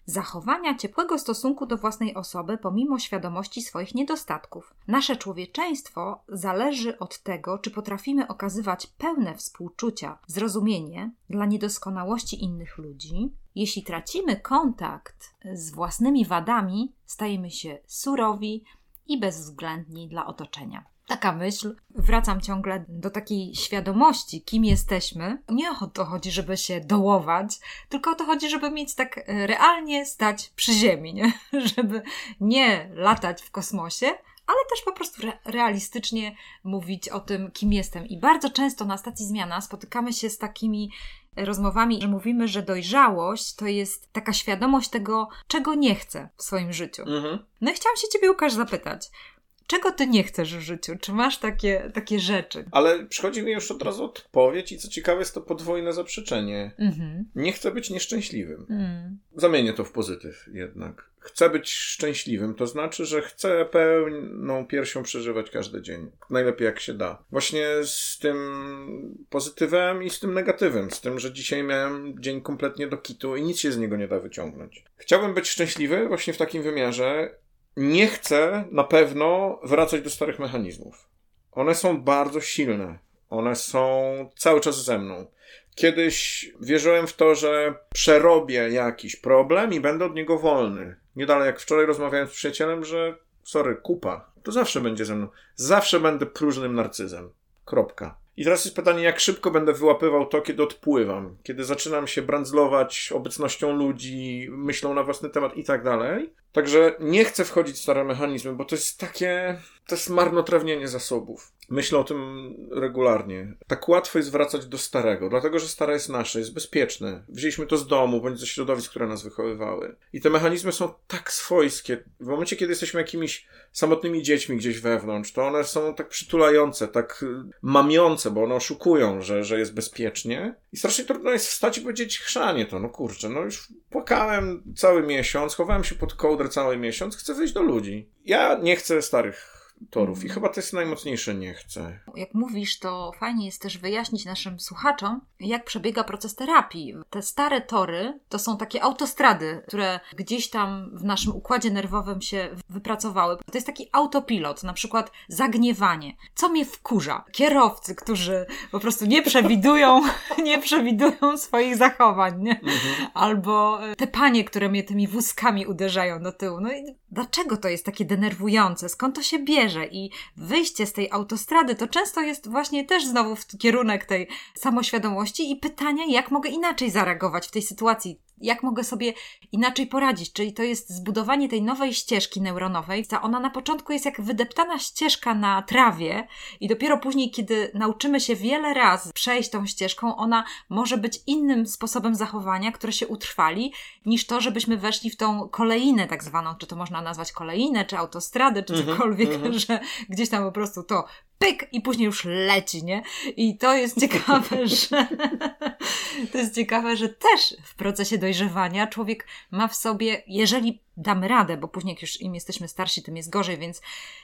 zachowania ciepłego stosunku do własnej osoby pomimo świadomości swoich niedostatków. Nasze człowieczeństwo zależy od tego, czy potrafimy okazywać pełne współczucia, zrozumienie dla niedoskonałości innych ludzi. Jeśli tracimy kontakt z własnymi wadami, stajemy się surowi i bezwzględni dla otoczenia taka myśl. Wracam ciągle do takiej świadomości, kim jesteśmy. Nie o to chodzi, żeby się dołować, tylko o to chodzi, żeby mieć tak e, realnie stać przy ziemi, nie? [LAUGHS] żeby nie latać w kosmosie, ale też po prostu re realistycznie mówić o tym, kim jestem. I bardzo często na stacji zmiana spotykamy się z takimi rozmowami, że mówimy, że dojrzałość to jest taka świadomość tego, czego nie chcę w swoim życiu. Mhm. No i chciałam się Ciebie, Łukasz, zapytać, Czego ty nie chcesz w życiu? Czy masz takie, takie rzeczy? Ale przychodzi mi już od razu odpowiedź i co ciekawe jest to podwójne zaprzeczenie. Mhm. Nie chcę być nieszczęśliwym. Mm. Zamienię to w pozytyw jednak. Chcę być szczęśliwym, to znaczy, że chcę pełną piersią przeżywać każdy dzień. Najlepiej jak się da. Właśnie z tym pozytywem i z tym negatywem. Z tym, że dzisiaj miałem dzień kompletnie do kitu i nic się z niego nie da wyciągnąć. Chciałbym być szczęśliwy właśnie w takim wymiarze, nie chcę na pewno wracać do starych mechanizmów. One są bardzo silne. One są cały czas ze mną. Kiedyś wierzyłem w to, że przerobię jakiś problem i będę od niego wolny. Nie dalej jak wczoraj rozmawiałem z przyjacielem, że sorry, kupa, to zawsze będzie ze mną. Zawsze będę próżnym narcyzem. Kropka. I teraz jest pytanie, jak szybko będę wyłapywał to, kiedy odpływam, kiedy zaczynam się brandzlować obecnością ludzi, myślą na własny temat i tak dalej. Także nie chcę wchodzić w stare mechanizmy, bo to jest takie, to jest marnotrawnienie zasobów. Myślę o tym regularnie. Tak łatwo jest wracać do starego, dlatego że stare jest nasze, jest bezpieczne. Wzięliśmy to z domu, bądź ze środowisk, które nas wychowywały. I te mechanizmy są tak swojskie. W momencie, kiedy jesteśmy jakimiś samotnymi dziećmi gdzieś wewnątrz, to one są tak przytulające, tak y, mamiące, bo one oszukują, że, że jest bezpiecznie. I strasznie trudno jest wstać i powiedzieć, chrzanie to, no kurczę, no już płakałem cały miesiąc, chowałem się pod kołdrę cały miesiąc, chcę wyjść do ludzi. Ja nie chcę starych torów i chyba to jest najmocniejsze nie chcę. Jak mówisz, to fajnie jest też wyjaśnić naszym słuchaczom, jak przebiega proces terapii. Te stare tory to są takie autostrady, które gdzieś tam w naszym układzie nerwowym się wypracowały. To jest taki autopilot, na przykład zagniewanie. Co mnie wkurza? Kierowcy, którzy po prostu nie przewidują, [LAUGHS] nie przewidują swoich zachowań, nie? Albo te panie, które mnie tymi wózkami uderzają do tyłu. No i dlaczego to jest takie denerwujące? Skąd to się bierze? I wyjście z tej autostrady to często jest właśnie też znowu w kierunek tej samoświadomości i pytania, jak mogę inaczej zareagować w tej sytuacji, jak mogę sobie inaczej poradzić. Czyli to jest zbudowanie tej nowej ścieżki neuronowej. Ona na początku jest jak wydeptana ścieżka na trawie, i dopiero później, kiedy nauczymy się wiele razy przejść tą ścieżką, ona może być innym sposobem zachowania, które się utrwali, niż to, żebyśmy weszli w tą kolejnę, tak zwaną, czy to można nazwać kolejnę, czy autostradę, czy cokolwiek, [LAUGHS] że gdzieś tam po prostu to pyk i później już leci, nie? I to jest [LAUGHS] ciekawe, że to jest ciekawe, że też w procesie dojrzewania człowiek ma w sobie, jeżeli damy radę, bo później jak już im jesteśmy starsi, tym jest gorzej, więc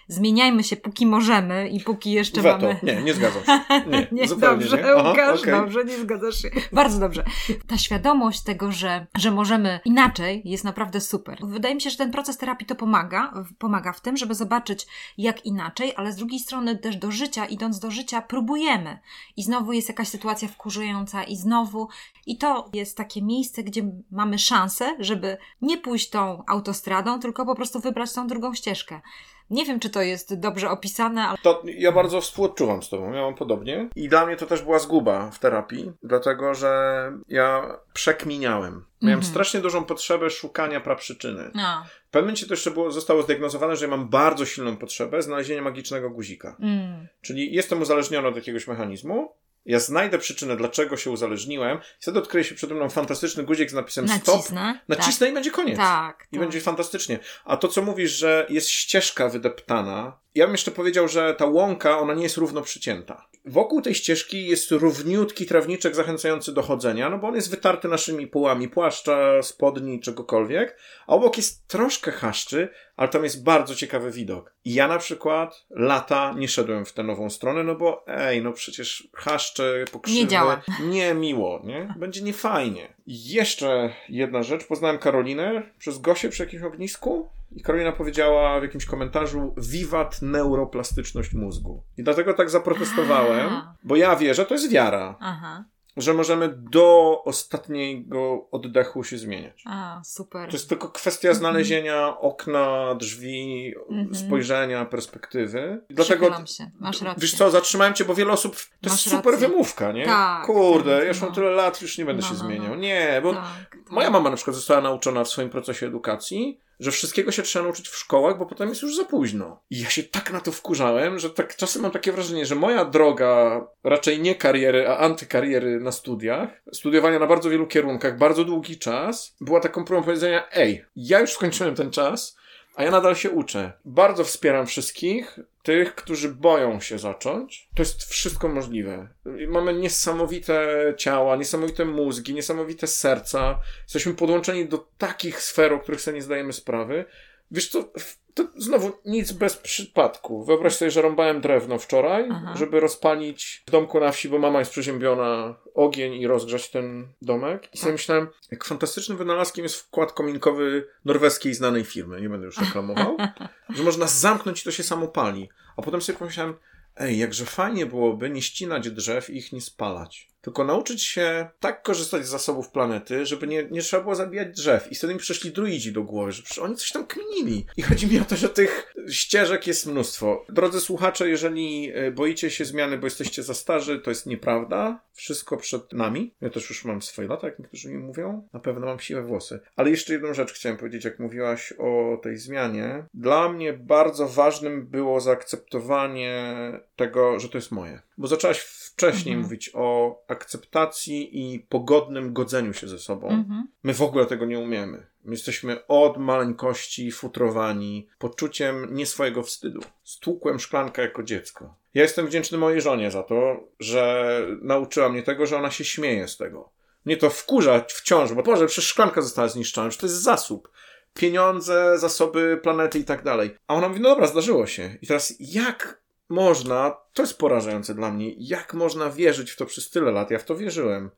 zmieniajmy się póki możemy i póki jeszcze Weto. mamy... Nie, nie zgadzam się. [LAUGHS] Nie, Nie, dobrze, nie. Aha, Łukasz, okej. dobrze, nie zgadzasz się. Bardzo dobrze. Ta świadomość tego, że, że możemy inaczej, jest naprawdę super. Wydaje mi się, że ten proces terapii to pomaga, pomaga w tym, żeby zobaczyć, jak inaczej, ale z drugiej strony też do życia, idąc do życia, próbujemy. I znowu jest jakaś sytuacja wkurzająca, i znowu. I to jest takie miejsce, gdzie mamy szansę, żeby nie pójść tą autostradą, tylko po prostu wybrać tą drugą ścieżkę. Nie wiem, czy to jest dobrze opisane, ale To ja bardzo współodczuwam z tobą, ja mam podobnie. I dla mnie to też była zguba w terapii, dlatego że ja przekminiałem. Miałem Mhm. strasznie dużą potrzebę szukania praprzyczyny. no. W pewnym momencie to jeszcze było, zostało zdiagnozowane, że ja mam bardzo silną potrzebę znalezienia magicznego guzika. Mm. Czyli jestem uzależniony od jakiegoś mechanizmu, ja znajdę przyczynę, dlaczego się uzależniłem, i wtedy odkryje się przede mną fantastyczny guzik z napisem stop, Nacisnę. nacisnę i będzie koniec. Tak. I tak. będzie fantastycznie. A to, co mówisz, że jest ścieżka wydeptana, ja bym jeszcze powiedział, że ta łąka, ona nie jest równo przycięta. Wokół tej ścieżki jest równiutki trawniczek zachęcający do chodzenia, no bo on jest wytarty naszymi połami płaszcza, spodni, czegokolwiek, a obok jest troszkę chaszczy, ale tam jest bardzo ciekawy widok. I ja na przykład lata nie szedłem w tę nową stronę, no bo ej, no przecież chaszcze, pokrzywy, Nie działa. nie miło, nie? Będzie niefajnie. Jeszcze jedna rzecz, poznałem Karolinę przez Gosię przy jakimś ognisku i Karolina powiedziała w jakimś komentarzu wiwat neuroplastyczność mózgu. I dlatego tak zaprotestowałem, A. bo ja wierzę, to jest wiara, Aha. Że możemy do ostatniego oddechu się zmieniać. A, super. To jest tylko kwestia znalezienia okna, drzwi, Mhm. spojrzenia, perspektywy. Dlatego Przychylam się. Masz rację. Wiesz co, zatrzymałem cię, bo wiele osób. To Masz jest super rację. wymówka, nie? Tak, Kurde, tak, ja już mam no. tyle lat, już nie będę No, się no, no. zmieniał. Nie, bo Tak, tak. moja mama na przykład została nauczona w swoim procesie edukacji, że wszystkiego się trzeba nauczyć w szkołach, bo potem jest już za późno. I ja się tak na to wkurzałem, że tak czasem mam takie wrażenie, że moja droga raczej nie kariery, a antykariery na studiach, studiowania na bardzo wielu kierunkach, bardzo długi czas, była taką próbą powiedzenia, ej, ja już skończyłem ten czas, a ja nadal się uczę. Bardzo wspieram wszystkich, tych, którzy boją się zacząć. To jest wszystko możliwe. Mamy niesamowite ciała, niesamowite mózgi, niesamowite serca. Jesteśmy podłączeni do takich sfer, o których sobie nie zdajemy sprawy. Wiesz co, w- to znowu nic bez przypadku. Wyobraź sobie, że rąbałem drewno wczoraj, Aha. żeby rozpalić w domku na wsi, bo mama jest przeziębiona, ogień i rozgrzać ten domek. I sobie myślałem, jak fantastycznym wynalazkiem jest wkład kominkowy norweskiej znanej firmy, nie będę już reklamował, [LAUGHS] że można zamknąć i to się samo pali. A potem sobie pomyślałem, ej, jakże fajnie byłoby nie ścinać drzew i ich nie spalać. Tylko nauczyć się tak korzystać z zasobów planety, żeby nie, nie trzeba było zabijać drzew. I wtedy mi przyszli druidzi do głowy, że oni coś tam kminili. I chodzi mi o to, że tych ścieżek jest mnóstwo. Drodzy słuchacze, jeżeli e, boicie się zmiany, bo jesteście za starzy, to jest nieprawda. Wszystko przed nami. Ja też już mam swoje lata, jak niektórzy mi mówią. Na pewno mam siwe włosy. Ale jeszcze jedną rzecz chciałem powiedzieć, jak mówiłaś o tej zmianie. Dla mnie bardzo ważnym było zaakceptowanie tego, że to jest moje. Bo zaczęłaś wcześniej Mhm. mówić o akceptacji i pogodnym godzeniu się ze sobą. Mhm. My w ogóle tego nie umiemy. My jesteśmy od maleńkości futrowani poczuciem nie swojego wstydu. Stłukłem szklankę jako dziecko. Ja jestem wdzięczny mojej żonie za to, że nauczyła mnie tego, że ona się śmieje z tego. Mnie to wkurza wciąż, bo Boże, przecież szklanka została zniszczona, że to jest zasób. Pieniądze, zasoby planety i tak dalej. A ona mówi, no dobra, zdarzyło się. I teraz jak można, to jest porażające dla mnie, jak można wierzyć w to przez tyle lat, ja w to wierzyłem,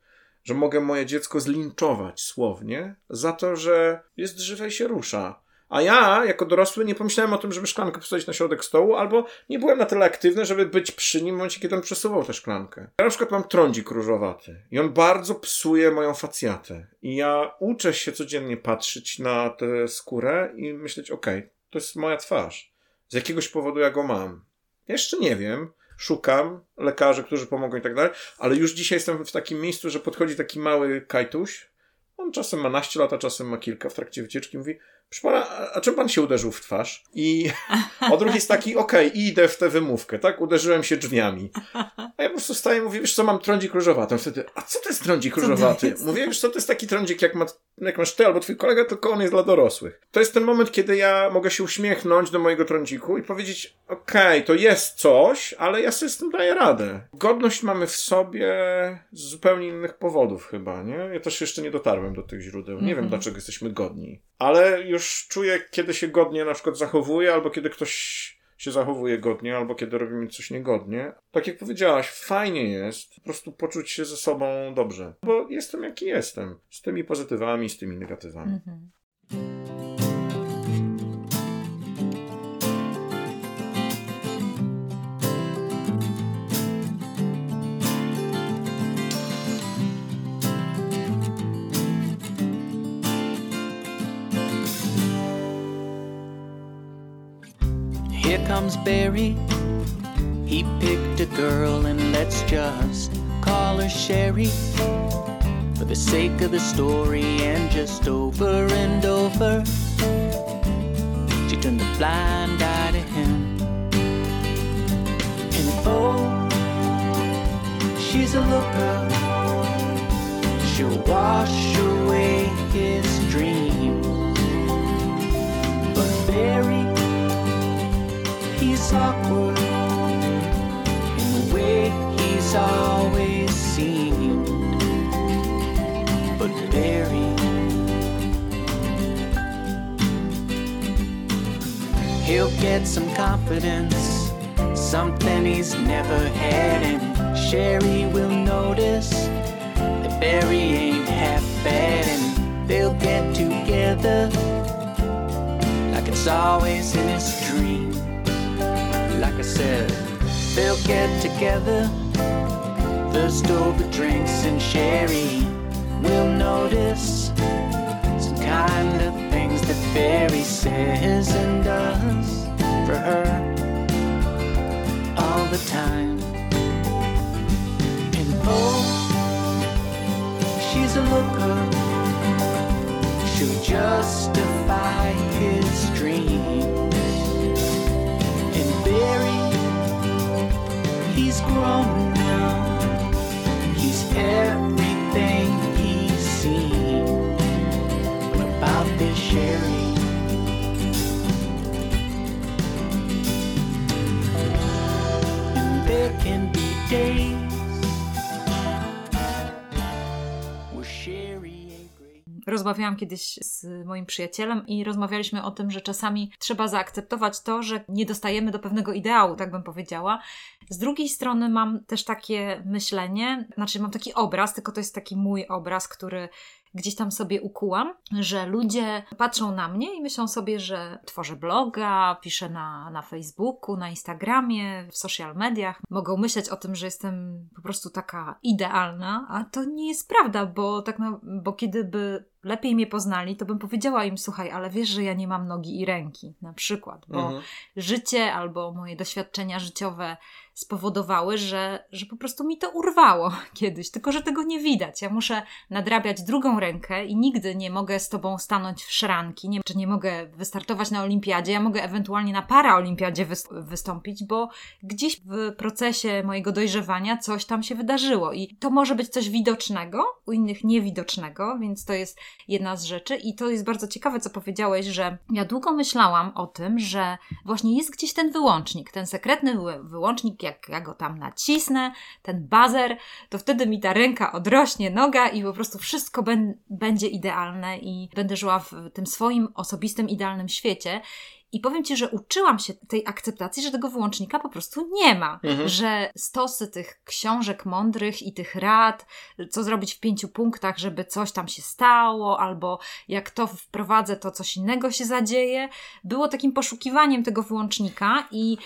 że mogę moje dziecko zlinczować słownie za to, że jest żywe i się rusza. A ja, jako dorosły, nie pomyślałem o tym, żeby szklankę postawić na środek stołu, albo nie byłem na tyle aktywny, żeby być przy nim w momencie, kiedy on przesuwał tę szklankę. Ja na przykład mam trądzik różowaty i on bardzo psuje moją facjatę. I ja uczę się codziennie patrzeć na tę skórę i myśleć, okej, to jest moja twarz. Z jakiegoś powodu ja go mam. Jeszcze nie wiem. Szukam lekarzy, którzy pomogą i tak dalej, ale już dzisiaj jestem w takim miejscu, że podchodzi taki mały kajtuś. On czasem ma naście lat, a czasem ma kilka w trakcie wycieczki. Mówi, pana, a, a czym pan się uderzył w twarz? I [LAUGHS] odruch jest taki, okej, idę w tę wymówkę, tak? Uderzyłem się drzwiami. A ja po prostu staję i mówię, wiesz co, mam trądzik różowaty. On wtedy, a co to jest trądzik Co różowaty? jest? Mówię, wiesz co, to jest taki trądzik, jak, ma, jak masz ty albo twój kolega, tylko on jest dla dorosłych. To jest ten moment, kiedy ja mogę się uśmiechnąć do mojego trądziku i powiedzieć, okej, to jest coś, ale ja sobie z tym daję radę. Godność mamy w sobie z zupełnie innych powodów chyba, nie? Ja też jeszcze nie dotarłem do tych źródeł. Nie wiem, Mhm. dlaczego jesteśmy godni. Ale już już czuję, kiedy się godnie na przykład zachowuje, albo kiedy ktoś się zachowuje godnie, albo kiedy robimy coś niegodnie. Tak jak powiedziałaś, fajnie jest po prostu poczuć się ze sobą dobrze, bo jestem jaki jestem. Z tymi pozytywami, z tymi negatywami. Mhm. Comes Barry. He picked a girl, and let's just call her Sherry. For the sake of the story, and just over and over, she turned a blind eye to him. And oh, she's a looker. She'll wash away his dreams. But Barry he's awkward in the way he's always seemed. But Barry, he'll get some confidence, something he's never had, and Sherry will notice that Barry ain't half bad, and they'll get together like it's always in his dream. Like I said, they'll get together, thirst over drinks and sherry. We'll notice some kind of things that Barry says and does for her all the time. And oh, she's a looker. She'll justify his dreams. wrong Rozmawiałam kiedyś z moim przyjacielem i rozmawialiśmy o tym, że czasami trzeba zaakceptować to, że nie dostajemy do pewnego ideału, tak bym powiedziała. Z drugiej strony mam też takie myślenie, znaczy mam taki obraz, tylko to jest taki mój obraz, który gdzieś tam sobie ukułam, że ludzie patrzą na mnie i myślą sobie, że tworzę bloga, piszę na, na Facebooku, na Instagramie, w social mediach. Mogą myśleć o tym, że jestem po prostu taka idealna, a to nie jest prawda, bo tak na, bo kiedy by lepiej mnie poznali, to bym powiedziała im, słuchaj, ale wiesz, że ja nie mam nogi i ręki, na przykład, bo Mhm. życie albo moje doświadczenia życiowe spowodowały, że, że po prostu mi to urwało [LAUGHS] kiedyś, tylko że tego nie widać. Ja muszę nadrabiać drugą rękę i nigdy nie mogę z tobą stanąć w szranki, nie, czy nie mogę wystartować na olimpiadzie. Ja mogę ewentualnie na paraolimpiadzie wys- wystąpić, bo gdzieś w procesie mojego dojrzewania coś tam się wydarzyło i to może być coś widocznego, u innych niewidocznego, więc to jest jedna z rzeczy i to jest bardzo ciekawe, co powiedziałeś, że ja długo myślałam o tym, że właśnie jest gdzieś ten wyłącznik, ten sekretny wy- wyłącznik, jak ja go tam nacisnę, ten bazer, to wtedy mi ta ręka odrośnie, noga i po prostu wszystko ben- będzie idealne i będę żyła w tym swoim osobistym, idealnym świecie. I powiem Ci, że uczyłam się tej akceptacji, że tego wyłącznika po prostu nie ma. Mhm. Że stosy tych książek mądrych i tych rad, co zrobić w pięciu punktach, żeby coś tam się stało, albo jak to wprowadzę, to coś innego się zadzieje, było takim poszukiwaniem tego wyłącznika i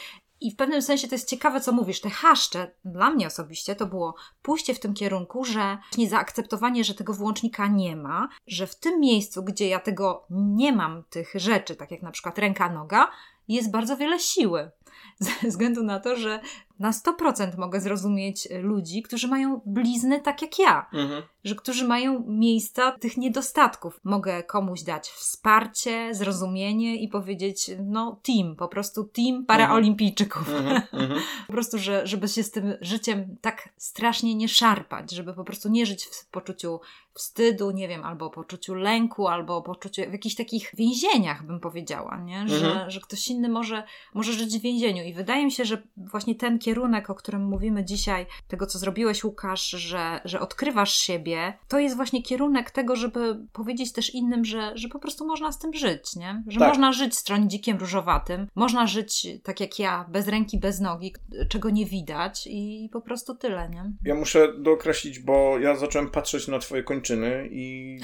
i w pewnym sensie to jest ciekawe, co mówisz. Te haszcze, dla mnie osobiście, to było pójście w tym kierunku, że nie zaakceptowanie, że tego wyłącznika nie ma, że w tym miejscu, gdzie ja tego nie mam, tych rzeczy, tak jak na przykład ręka, noga, jest bardzo wiele siły. [LAUGHS] Ze względu na to, że na 100% mogę zrozumieć ludzi, którzy mają blizny tak jak ja Mhm. że którzy mają miejsca tych niedostatków. Mogę komuś dać wsparcie, zrozumienie i powiedzieć, no team, po prostu team paraolimpijczyków. Mhm. [LAUGHS] Mhm. Po prostu, że, żeby się z tym życiem tak strasznie nie szarpać, żeby po prostu nie żyć w poczuciu wstydu, nie wiem, albo poczuciu lęku, albo poczuciu w jakichś takich więzieniach, bym powiedziała, nie? Że, Mhm. że ktoś inny może, może żyć w więzieniu. I wydaje mi się, że właśnie ten kierunek kierunek, o którym mówimy dzisiaj, tego co zrobiłeś, Łukasz, że, że odkrywasz siebie, to jest właśnie kierunek tego, żeby powiedzieć też innym, że, że po prostu można z tym żyć, nie? Że Tak. można żyć stronidzikiem różowatym, można żyć tak jak ja, bez ręki, bez nogi, czego nie widać i po prostu tyle, nie? Ja muszę dookreślić, bo ja zacząłem patrzeć na twoje kończyny i,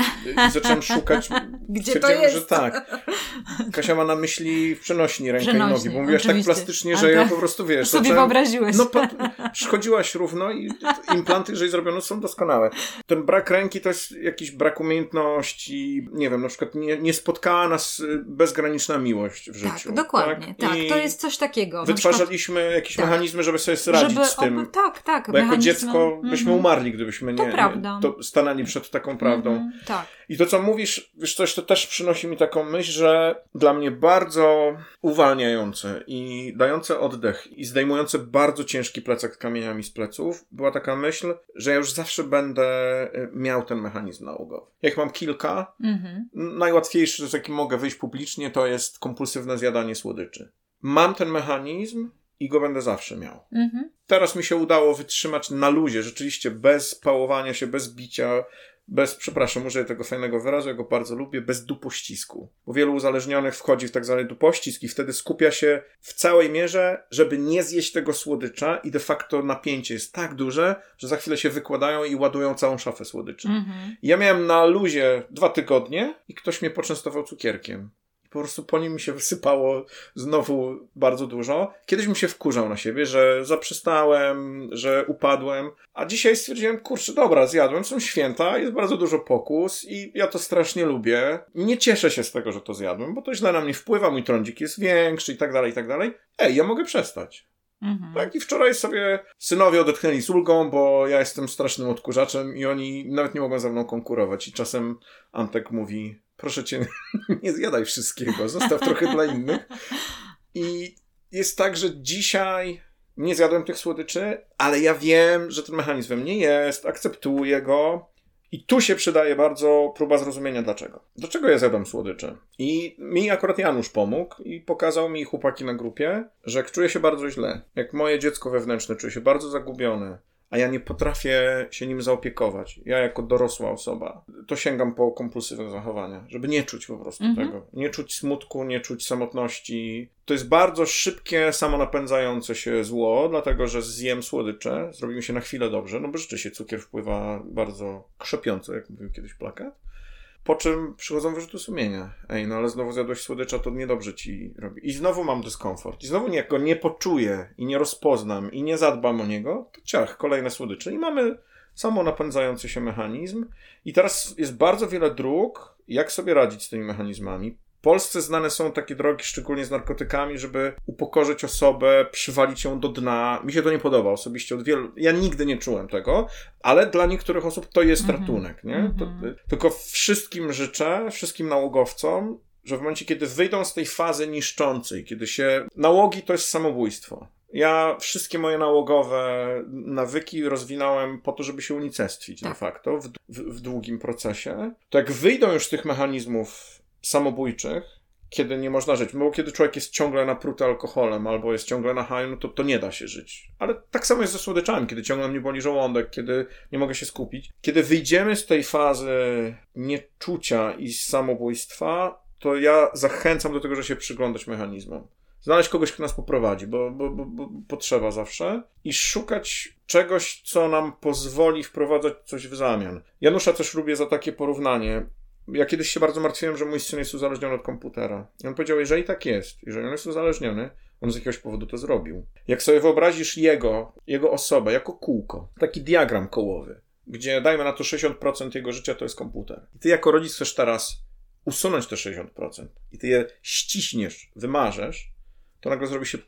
i zacząłem szukać. [LAUGHS] Gdzie to jest? że tak. Kasia ma na myśli przenośni rękę i nogi, bo mówiłaś tak plastycznie, że ja tak. po prostu wiesz. sobie zacząłem- wyobraziłeś. No, chodziłaś równo i implanty, jeżeli zrobiono, są doskonałe. Ten brak ręki to jest jakiś brak umiejętności, nie wiem, na przykład nie, nie spotkała nas bezgraniczna miłość w życiu. tak, dokładnie. Tak, I to jest coś takiego. Na przykład, Wytwarzaliśmy jakieś Tak. mechanizmy, żeby sobie radzić żeby z tym. oby- tak, tak. Bo jako dziecko byśmy Mhm. umarli, gdybyśmy nie, To nie to stanęli przed taką prawdą. Mhm, tak. I to, co mówisz, wiesz, coś to też przynosi mi taką myśl, że dla mnie bardzo uwalniające i dające oddech i zdejmujące bardzo ciężki plecak z kamieniami z pleców była taka myśl, że ja już zawsze będę y, miał ten mechanizm nałogowy. Jak mam kilka, Mhm. najłatwiejszy, z jakim mogę wyjść publicznie, to jest kompulsywne zjadanie słodyczy. Mam ten mechanizm i go będę zawsze miał. Mhm. Teraz mi się udało wytrzymać na luzie, rzeczywiście bez pałowania się, bez bicia, bez, przepraszam, użyję tego fajnego wyrazu, ja go bardzo lubię, bez dupościsku. Bo wielu uzależnionych wchodzi w tak zwany dupościsk i wtedy skupia się w całej mierze, żeby nie zjeść tego słodycza i de facto napięcie jest tak duże, że za chwilę się wykładają i ładują całą szafę słodyczy. Mhm. Ja miałem na luzie dwa tygodnie i ktoś mnie poczęstował cukierkiem. I po prostu po nim mi się wysypało znowu bardzo dużo. Kiedyś bym się wkurzał na siebie, że zaprzestałem, że upadłem, a dzisiaj stwierdziłem, kurczę, dobra, zjadłem, są święta, jest bardzo dużo pokus i ja to strasznie lubię. Nie cieszę się z tego, że to zjadłem, bo to źle na mnie wpływa, mój trądzik jest większy i tak dalej, i tak dalej. Ej, ja mogę przestać. Mhm. Tak, i wczoraj sobie synowie odetchnęli z ulgą, bo ja jestem strasznym odkurzaczem i oni nawet nie mogą ze mną konkurować. I czasem Antek mówi, proszę cię, [LAUGHS] nie zjadaj wszystkiego, zostaw trochę dla innych. I jest tak, że dzisiaj nie zjadłem tych słodyczy, ale ja wiem, że ten mechanizm we mnie jest, akceptuję go. I tu się przydaje bardzo próba zrozumienia dlaczego. Dlaczego ja zjadam słodycze? I mi akurat Janusz pomógł i pokazał mi chłopaki na grupie, że jak czuję się bardzo źle, jak moje dziecko wewnętrzne czuje się bardzo zagubione, a ja nie potrafię się nim zaopiekować, ja jako dorosła osoba, to sięgam po kompulsywne zachowania, żeby nie czuć po prostu Mhm. tego. Nie czuć smutku, nie czuć samotności. To jest bardzo szybkie, samonapędzające się zło, dlatego że zjem słodycze, zrobi mi się na chwilę dobrze, no bo rzeczywiście cukier wpływa bardzo krzepiąco, jak mówił kiedyś plakat. Po czym przychodzą wyrzuty sumienia. Ej, no ale znowu zjadłeś słodycza, to niedobrze ci robi. I znowu mam dyskomfort. I znowu jak go nie poczuję i nie rozpoznam i nie zadbam o niego, to ciach, kolejne słodycze. I mamy samo napędzający się mechanizm. I teraz jest bardzo wiele dróg, jak sobie radzić z tymi mechanizmami. W Polsce znane są takie drogi, szczególnie z narkotykami, żeby upokorzyć osobę, przywalić ją do dna. Mi się to nie podoba osobiście od wielu. Ja nigdy nie czułem tego, ale dla niektórych osób to jest Mhm. ratunek, nie? Mhm. To, tylko wszystkim życzę, wszystkim nałogowcom, że w momencie, kiedy wyjdą z tej fazy niszczącej, kiedy się. Nałogi to jest samobójstwo. Ja wszystkie moje nałogowe nawyki rozwinąłem po to, żeby się unicestwić de Tak. facto w, w, w długim procesie. To jak wyjdą już z tych mechanizmów samobójczych, kiedy nie można żyć. Bo kiedy człowiek jest ciągle napruty alkoholem albo jest ciągle na haju, no to, to nie da się żyć. Ale tak samo jest ze słodyczami, kiedy ciągle mnie boli żołądek, kiedy nie mogę się skupić. Kiedy wyjdziemy z tej fazy nieczucia i samobójstwa, to ja zachęcam do tego, że się przyglądać mechanizmom. Znaleźć kogoś, kto nas poprowadzi, bo, bo, bo, bo potrzeba zawsze. I szukać czegoś, co nam pozwoli wprowadzać coś w zamian. Janusza też lubię za takie porównanie. Ja kiedyś się bardzo martwiłem, że mój syn jest uzależniony od komputera. I on powiedział, jeżeli tak jest, jeżeli on jest uzależniony, on z jakiegoś powodu to zrobił. Jak sobie wyobrazisz jego, jego osobę jako kółko, taki diagram kołowy, gdzie dajmy na to 60% jego życia to jest komputer. I ty jako rodzic chcesz teraz usunąć te 60% i ty je ściśniesz, wymarzesz, to nagle zrobi się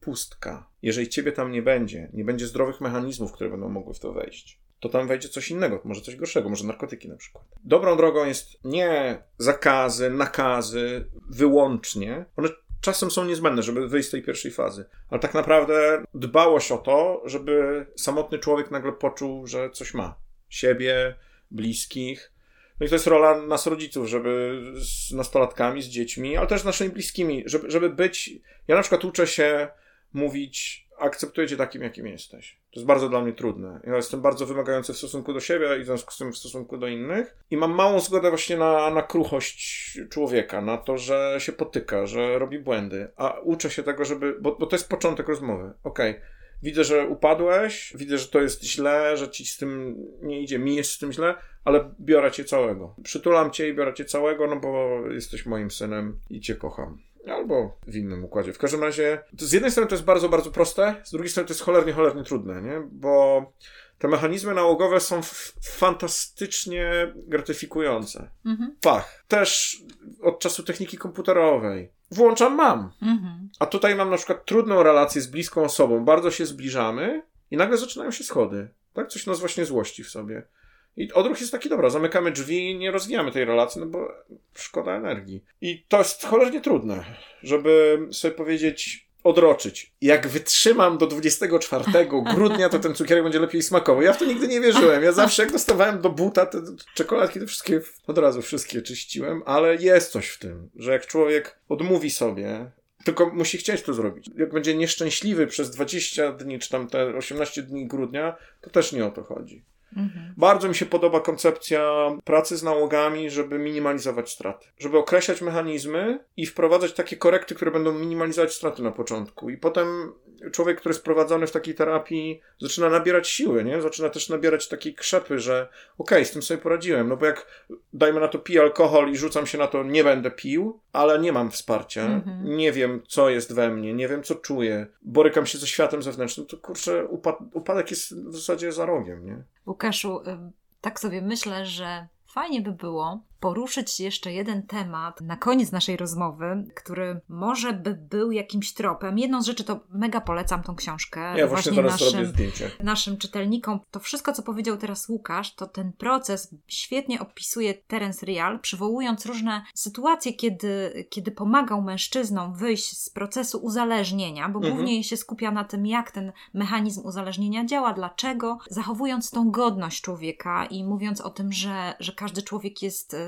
pustka. Jeżeli ciebie tam nie będzie, nie będzie zdrowych mechanizmów, które będą mogły w to wejść, to tam wejdzie coś innego, może coś gorszego, może narkotyki na przykład. Dobrą drogą jest nie zakazy, nakazy wyłącznie. One czasem są niezbędne, żeby wyjść z tej pierwszej fazy. Ale tak naprawdę dbałość o to, żeby samotny człowiek nagle poczuł, że coś ma. Siebie, bliskich. No i to jest rola nas rodziców, żeby z nastolatkami, z dziećmi, ale też z naszymi bliskimi, żeby, żeby być... Ja na przykład uczę się mówić akceptuję cię takim, jakim jesteś. To jest bardzo dla mnie trudne. Ja jestem bardzo wymagający w stosunku do siebie i w związku z tym w stosunku do innych. I mam małą zgodę właśnie na, na kruchość człowieka, na to, że się potyka, że robi błędy. A uczę się tego, żeby. Bo, bo to jest początek rozmowy. Okej. Widzę, że upadłeś, widzę, że to jest źle, że ci z tym nie idzie, mi jest z tym źle, ale biorę cię całego. Przytulam cię i biorę cię całego, no bo jesteś moim synem i cię kocham. Albo w innym układzie. W każdym razie, z jednej strony to jest bardzo, bardzo proste, z drugiej strony to jest cholernie, cholernie trudne, nie? Bo te mechanizmy nałogowe są fantastycznie gratyfikujące. Mhm. Fach. Też od czasu techniki komputerowej. Włączam, mam. Mhm. A tutaj mam na przykład trudną relację z bliską osobą, bardzo się zbliżamy i nagle zaczynają się schody. Tak? Coś nas właśnie złości w sobie. I odruch jest taki, dobra, zamykamy drzwi i nie rozwijamy tej relacji, no bo szkoda energii. I to jest cholernie trudne, żeby sobie powiedzieć, odroczyć. Jak wytrzymam do 24 grudnia, to ten cukierek będzie lepiej smakował. Ja w to nigdy nie wierzyłem. Ja zawsze jak dostawałem do buta te czekoladki, to wszystkie, od razu wszystkie czyściłem, ale jest coś w tym, że jak człowiek odmówi sobie, tylko musi chcieć to zrobić. Jak będzie nieszczęśliwy przez 20 dni, czy tam te 18 dni grudnia, to też nie o to chodzi. Mhm. Bardzo mi się podoba koncepcja pracy z nałogami, żeby minimalizować straty. Żeby określać mechanizmy i wprowadzać takie korekty, które będą minimalizować straty na początku. I potem człowiek, który jest prowadzony w takiej terapii, zaczyna nabierać siły, nie? Zaczyna też nabierać takiej krzepy, że okej, z tym sobie poradziłem. No bo jak, dajmy na to, piję alkohol i rzucam się na to, nie będę pił, ale nie mam wsparcia, Mhm. nie wiem, co jest we mnie, nie wiem, co czuję, borykam się ze światem zewnętrznym, to kurczę, upad upadek jest w zasadzie za rogiem, nie? Łukaszu, y, tak sobie myślę, że fajnie by było poruszyć jeszcze jeden temat na koniec naszej rozmowy, który może by był jakimś tropem. Jedną z rzeczy to mega polecam tą książkę. Ja właśnie robię naszym, naszym czytelnikom. To wszystko, co powiedział teraz Łukasz, to ten proces świetnie opisuje Terence Real, przywołując różne sytuacje, kiedy, kiedy pomagał mężczyznom wyjść z procesu uzależnienia, bo Mhm. głównie się skupia na tym, jak ten mechanizm uzależnienia działa, dlaczego, zachowując tą godność człowieka i mówiąc o tym, że, że każdy człowiek jest.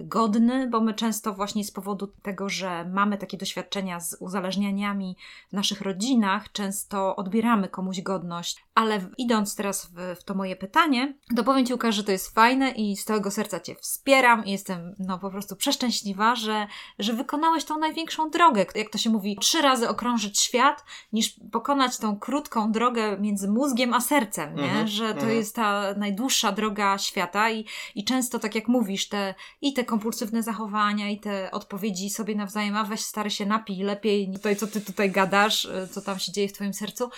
Godny, bo my często właśnie z powodu tego, że mamy takie doświadczenia z uzależnieniami w naszych rodzinach, często odbieramy komuś godność. Ale idąc teraz w, w to moje pytanie, to powiem Ci, Łukasz, że to jest fajne i z całego serca Cię wspieram i jestem no po prostu przeszczęśliwa, że, że wykonałeś tą największą drogę. Jak to się mówi, trzy razy okrążyć świat, niż pokonać tą krótką drogę między mózgiem a sercem, nie? Mhm, Że to mhm. jest ta najdłuższa droga świata i, i często, tak jak mówisz, te i te kompulsywne zachowania, i te odpowiedzi sobie nawzajem, a weź stary się napij lepiej, tutaj co ty tutaj gadasz, y, co tam się dzieje w twoim sercu.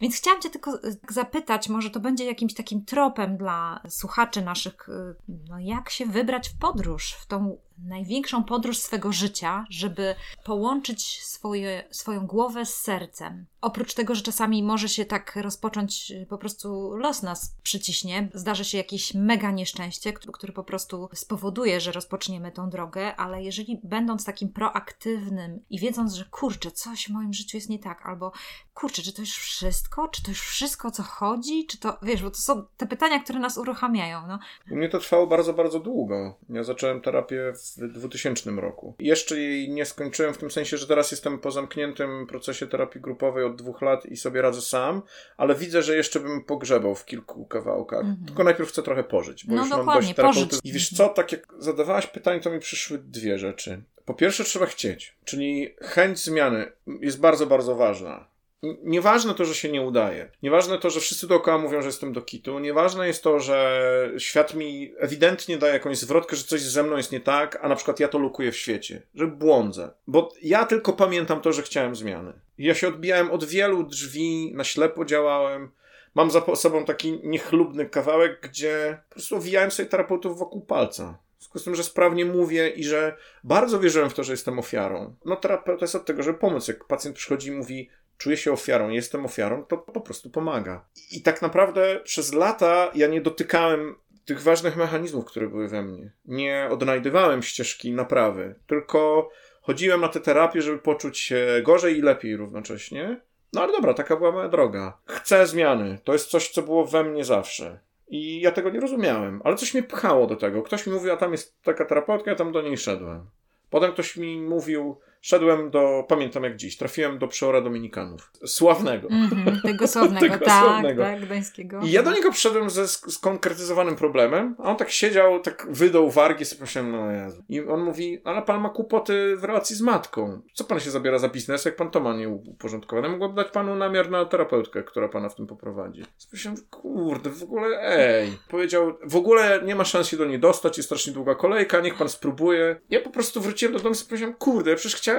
Więc chciałam Cię tylko zapytać, może to będzie jakimś takim tropem dla słuchaczy naszych, y, no jak się wybrać w podróż, w tą największą podróż swego życia, żeby połączyć swoje, swoją głowę z sercem. Oprócz tego, że czasami może się tak rozpocząć, y, po prostu los nas przyciśnie, zdarzy się jakieś mega nieszczęście, które po prostu spowoduje, że rozpoczniemy tą drogę, ale jeżeli będąc takim proaktywnym i wiedząc, że kurczę, coś w moim życiu jest nie tak, albo kurczę, czy to już wszystko? Czy to już wszystko, o co chodzi? Czy to, wiesz, bo to są te pytania, które nas uruchamiają, no. U mnie to trwało bardzo, bardzo długo. Ja zacząłem terapię w 2000 roku. Jeszcze jej nie skończyłem w tym sensie, że teraz jestem po zamkniętym procesie terapii grupowej od dwóch lat i sobie radzę sam, ale widzę, że jeszcze bym pogrzebał w kilku kawałkach. Mhm. Tylko najpierw chcę trochę pożyć, bo No już mam dość terapeuty. I wiesz co, tak jak zadawałaś pytanie, to mi przyszły dwie rzeczy. Po pierwsze trzeba chcieć, czyli chęć zmiany jest bardzo, bardzo ważna. Nieważne to, że się nie udaje. Nieważne to, że wszyscy dookoła mówią, że jestem do kitu. Nieważne jest to, że świat mi ewidentnie daje jakąś zwrotkę, że coś ze mną jest nie tak, a na przykład ja to lukuję w świecie, że błądzę. Bo ja tylko pamiętam to, że chciałem zmiany. Ja się odbijałem od wielu drzwi, na ślepo działałem. Mam za sobą taki niechlubny kawałek, gdzie po prostu owijałem sobie terapeutów wokół palca. W związku z tym, że sprawnie mówię i że bardzo wierzyłem w to, że jestem ofiarą. No terapeuta jest od tego, żeby pomóc. Jak pacjent przychodzi i mówi, czuję się ofiarą, jestem ofiarą, to po prostu pomaga. I tak naprawdę przez lata ja nie dotykałem tych ważnych mechanizmów, które były we mnie. Nie odnajdywałem ścieżki naprawy, tylko chodziłem na tę terapię, żeby poczuć się gorzej i lepiej równocześnie. No ale dobra, taka była moja droga. Chcę zmiany. To jest coś, co było we mnie zawsze. I ja tego nie rozumiałem, ale coś mnie pchało do tego. Ktoś mi mówił, a tam jest taka terapeutka, ja tam do niej szedłem. Potem ktoś mi mówił, szedłem do, pamiętam jak dziś, trafiłem do przeora Dominikanów. Sławnego. Mhm, [LAUGHS] tego sławnego, Tego tak, sławnego. tak, gdańskiego. I ja do niego przyszedłem ze sk- skonkretyzowanym problemem, a on tak siedział, tak wydał wargi, sobie pomyślałem, no Jezu. I on mówi, ale pan ma kłopoty w relacji z matką. Co pan się zabiera za biznes, jak pan to ma nieuporządkowane? Mogłabym dać panu namiar na terapeutkę, która pana w tym poprowadzi. Pomyślałem, kurde, w ogóle, ej. Powiedział, w ogóle nie ma szans się do niej dostać, jest strasznie długa kolejka, niech pan spróbuje. Ja po prostu wróciłem do domu i powiedziałem, kurde, ja przecież chciałem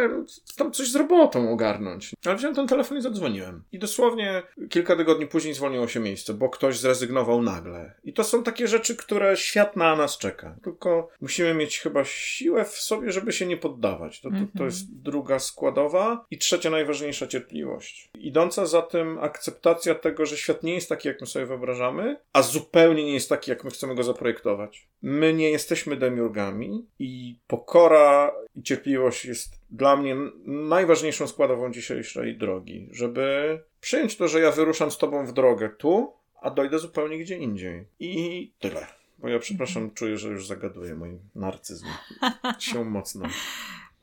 tam coś z robotą ogarnąć. Ale wziąłem ten telefon i zadzwoniłem. I dosłownie kilka tygodni później zwolniło się miejsce, bo ktoś zrezygnował nagle. I to są takie rzeczy, które świat na nas czeka. Tylko musimy mieć chyba siłę w sobie, żeby się nie poddawać. To, to, to Mhm. jest druga składowa. I trzecia najważniejsza cierpliwość. Idąca za tym akceptacja tego, że świat nie jest taki, jak my sobie wyobrażamy, a zupełnie nie jest taki, jak my chcemy go zaprojektować. My nie jesteśmy demiurgami i pokora i cierpliwość jest dla mnie najważniejszą składową dzisiejszej drogi, żeby przyjąć to, że ja wyruszam z tobą w drogę tu, a dojdę zupełnie gdzie indziej. I tyle. Bo ja przepraszam, czuję, że już zagaduję moim narcyzm. Się mocno.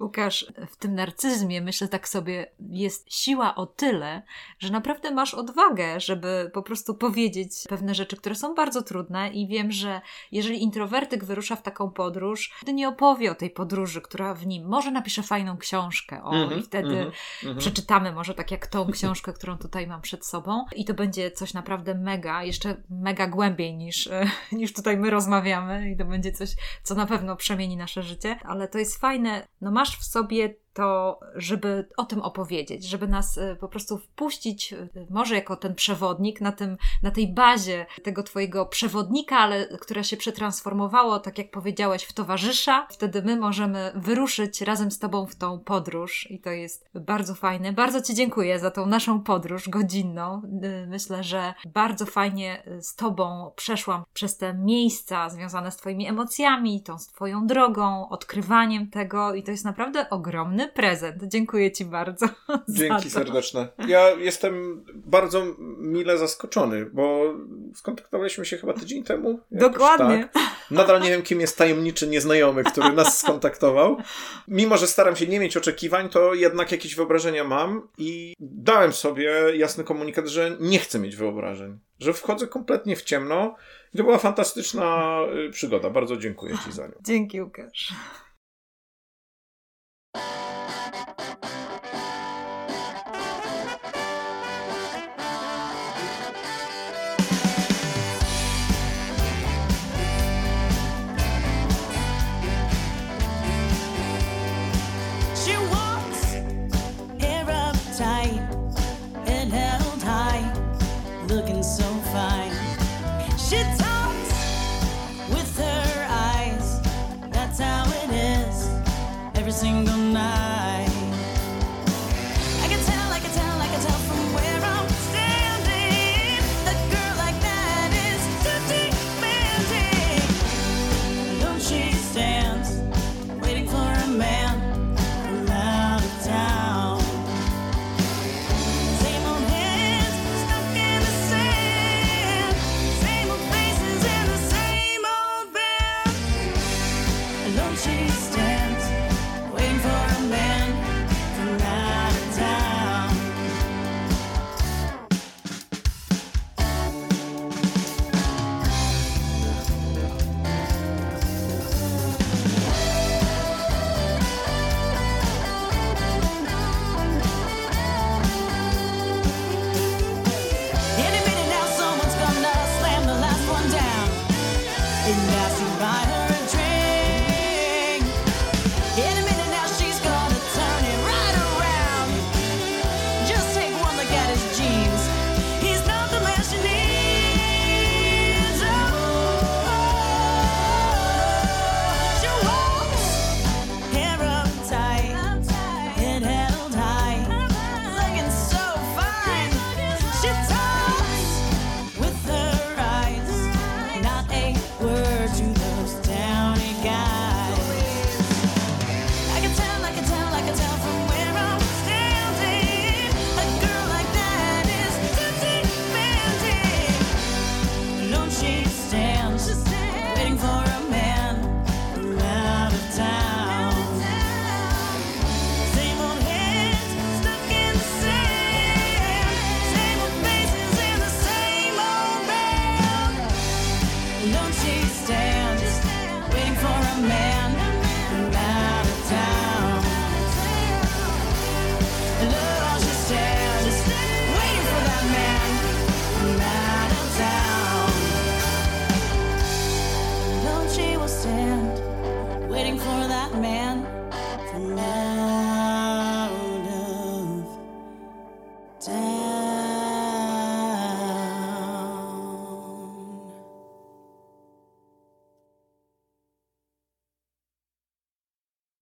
Łukasz, w tym narcyzmie myślę tak sobie, jest siła o tyle, że naprawdę masz odwagę, żeby po prostu powiedzieć pewne rzeczy, które są bardzo trudne i wiem, że jeżeli introwertyk wyrusza w taką podróż, to nie opowie o tej podróży, która w nim, może napisze fajną książkę, o Mhm, i wtedy mhm, mhm. przeczytamy może tak jak tą [LAUGHS] książkę, którą tutaj mam przed sobą i to będzie coś naprawdę mega, jeszcze mega głębiej niż, [LAUGHS] niż tutaj my rozmawiamy i to będzie coś, co na pewno przemieni nasze życie, ale to jest fajne, no masz w sobie to, żeby o tym opowiedzieć, żeby nas e, po prostu wpuścić, e, może jako ten przewodnik, na, tym, na tej bazie tego twojego przewodnika, ale które się przetransformowało, tak jak powiedziałeś, w towarzysza. Wtedy my możemy wyruszyć razem z tobą w tą podróż i to jest bardzo fajne. Bardzo ci dziękuję za tą naszą podróż godzinną. E, Myślę, że bardzo fajnie z tobą przeszłam przez te miejsca związane z twoimi emocjami, tą twoją drogą, odkrywaniem tego i to jest naprawdę ogromny prezent. Dziękuję ci bardzo. [LAUGHS] Dzięki serdeczne. Ja jestem bardzo mile zaskoczony, bo skontaktowaliśmy się chyba tydzień temu. Dokładnie. Tak. Nadal nie wiem, kim jest tajemniczy nieznajomy, który nas [LAUGHS] skontaktował. Mimo, że staram się nie mieć oczekiwań, to jednak jakieś wyobrażenia mam i dałem sobie jasny komunikat, że nie chcę mieć wyobrażeń. Że wchodzę kompletnie w ciemno. To była fantastyczna y, przygoda. Bardzo dziękuję Ci za nią. Dzięki, Łukasz.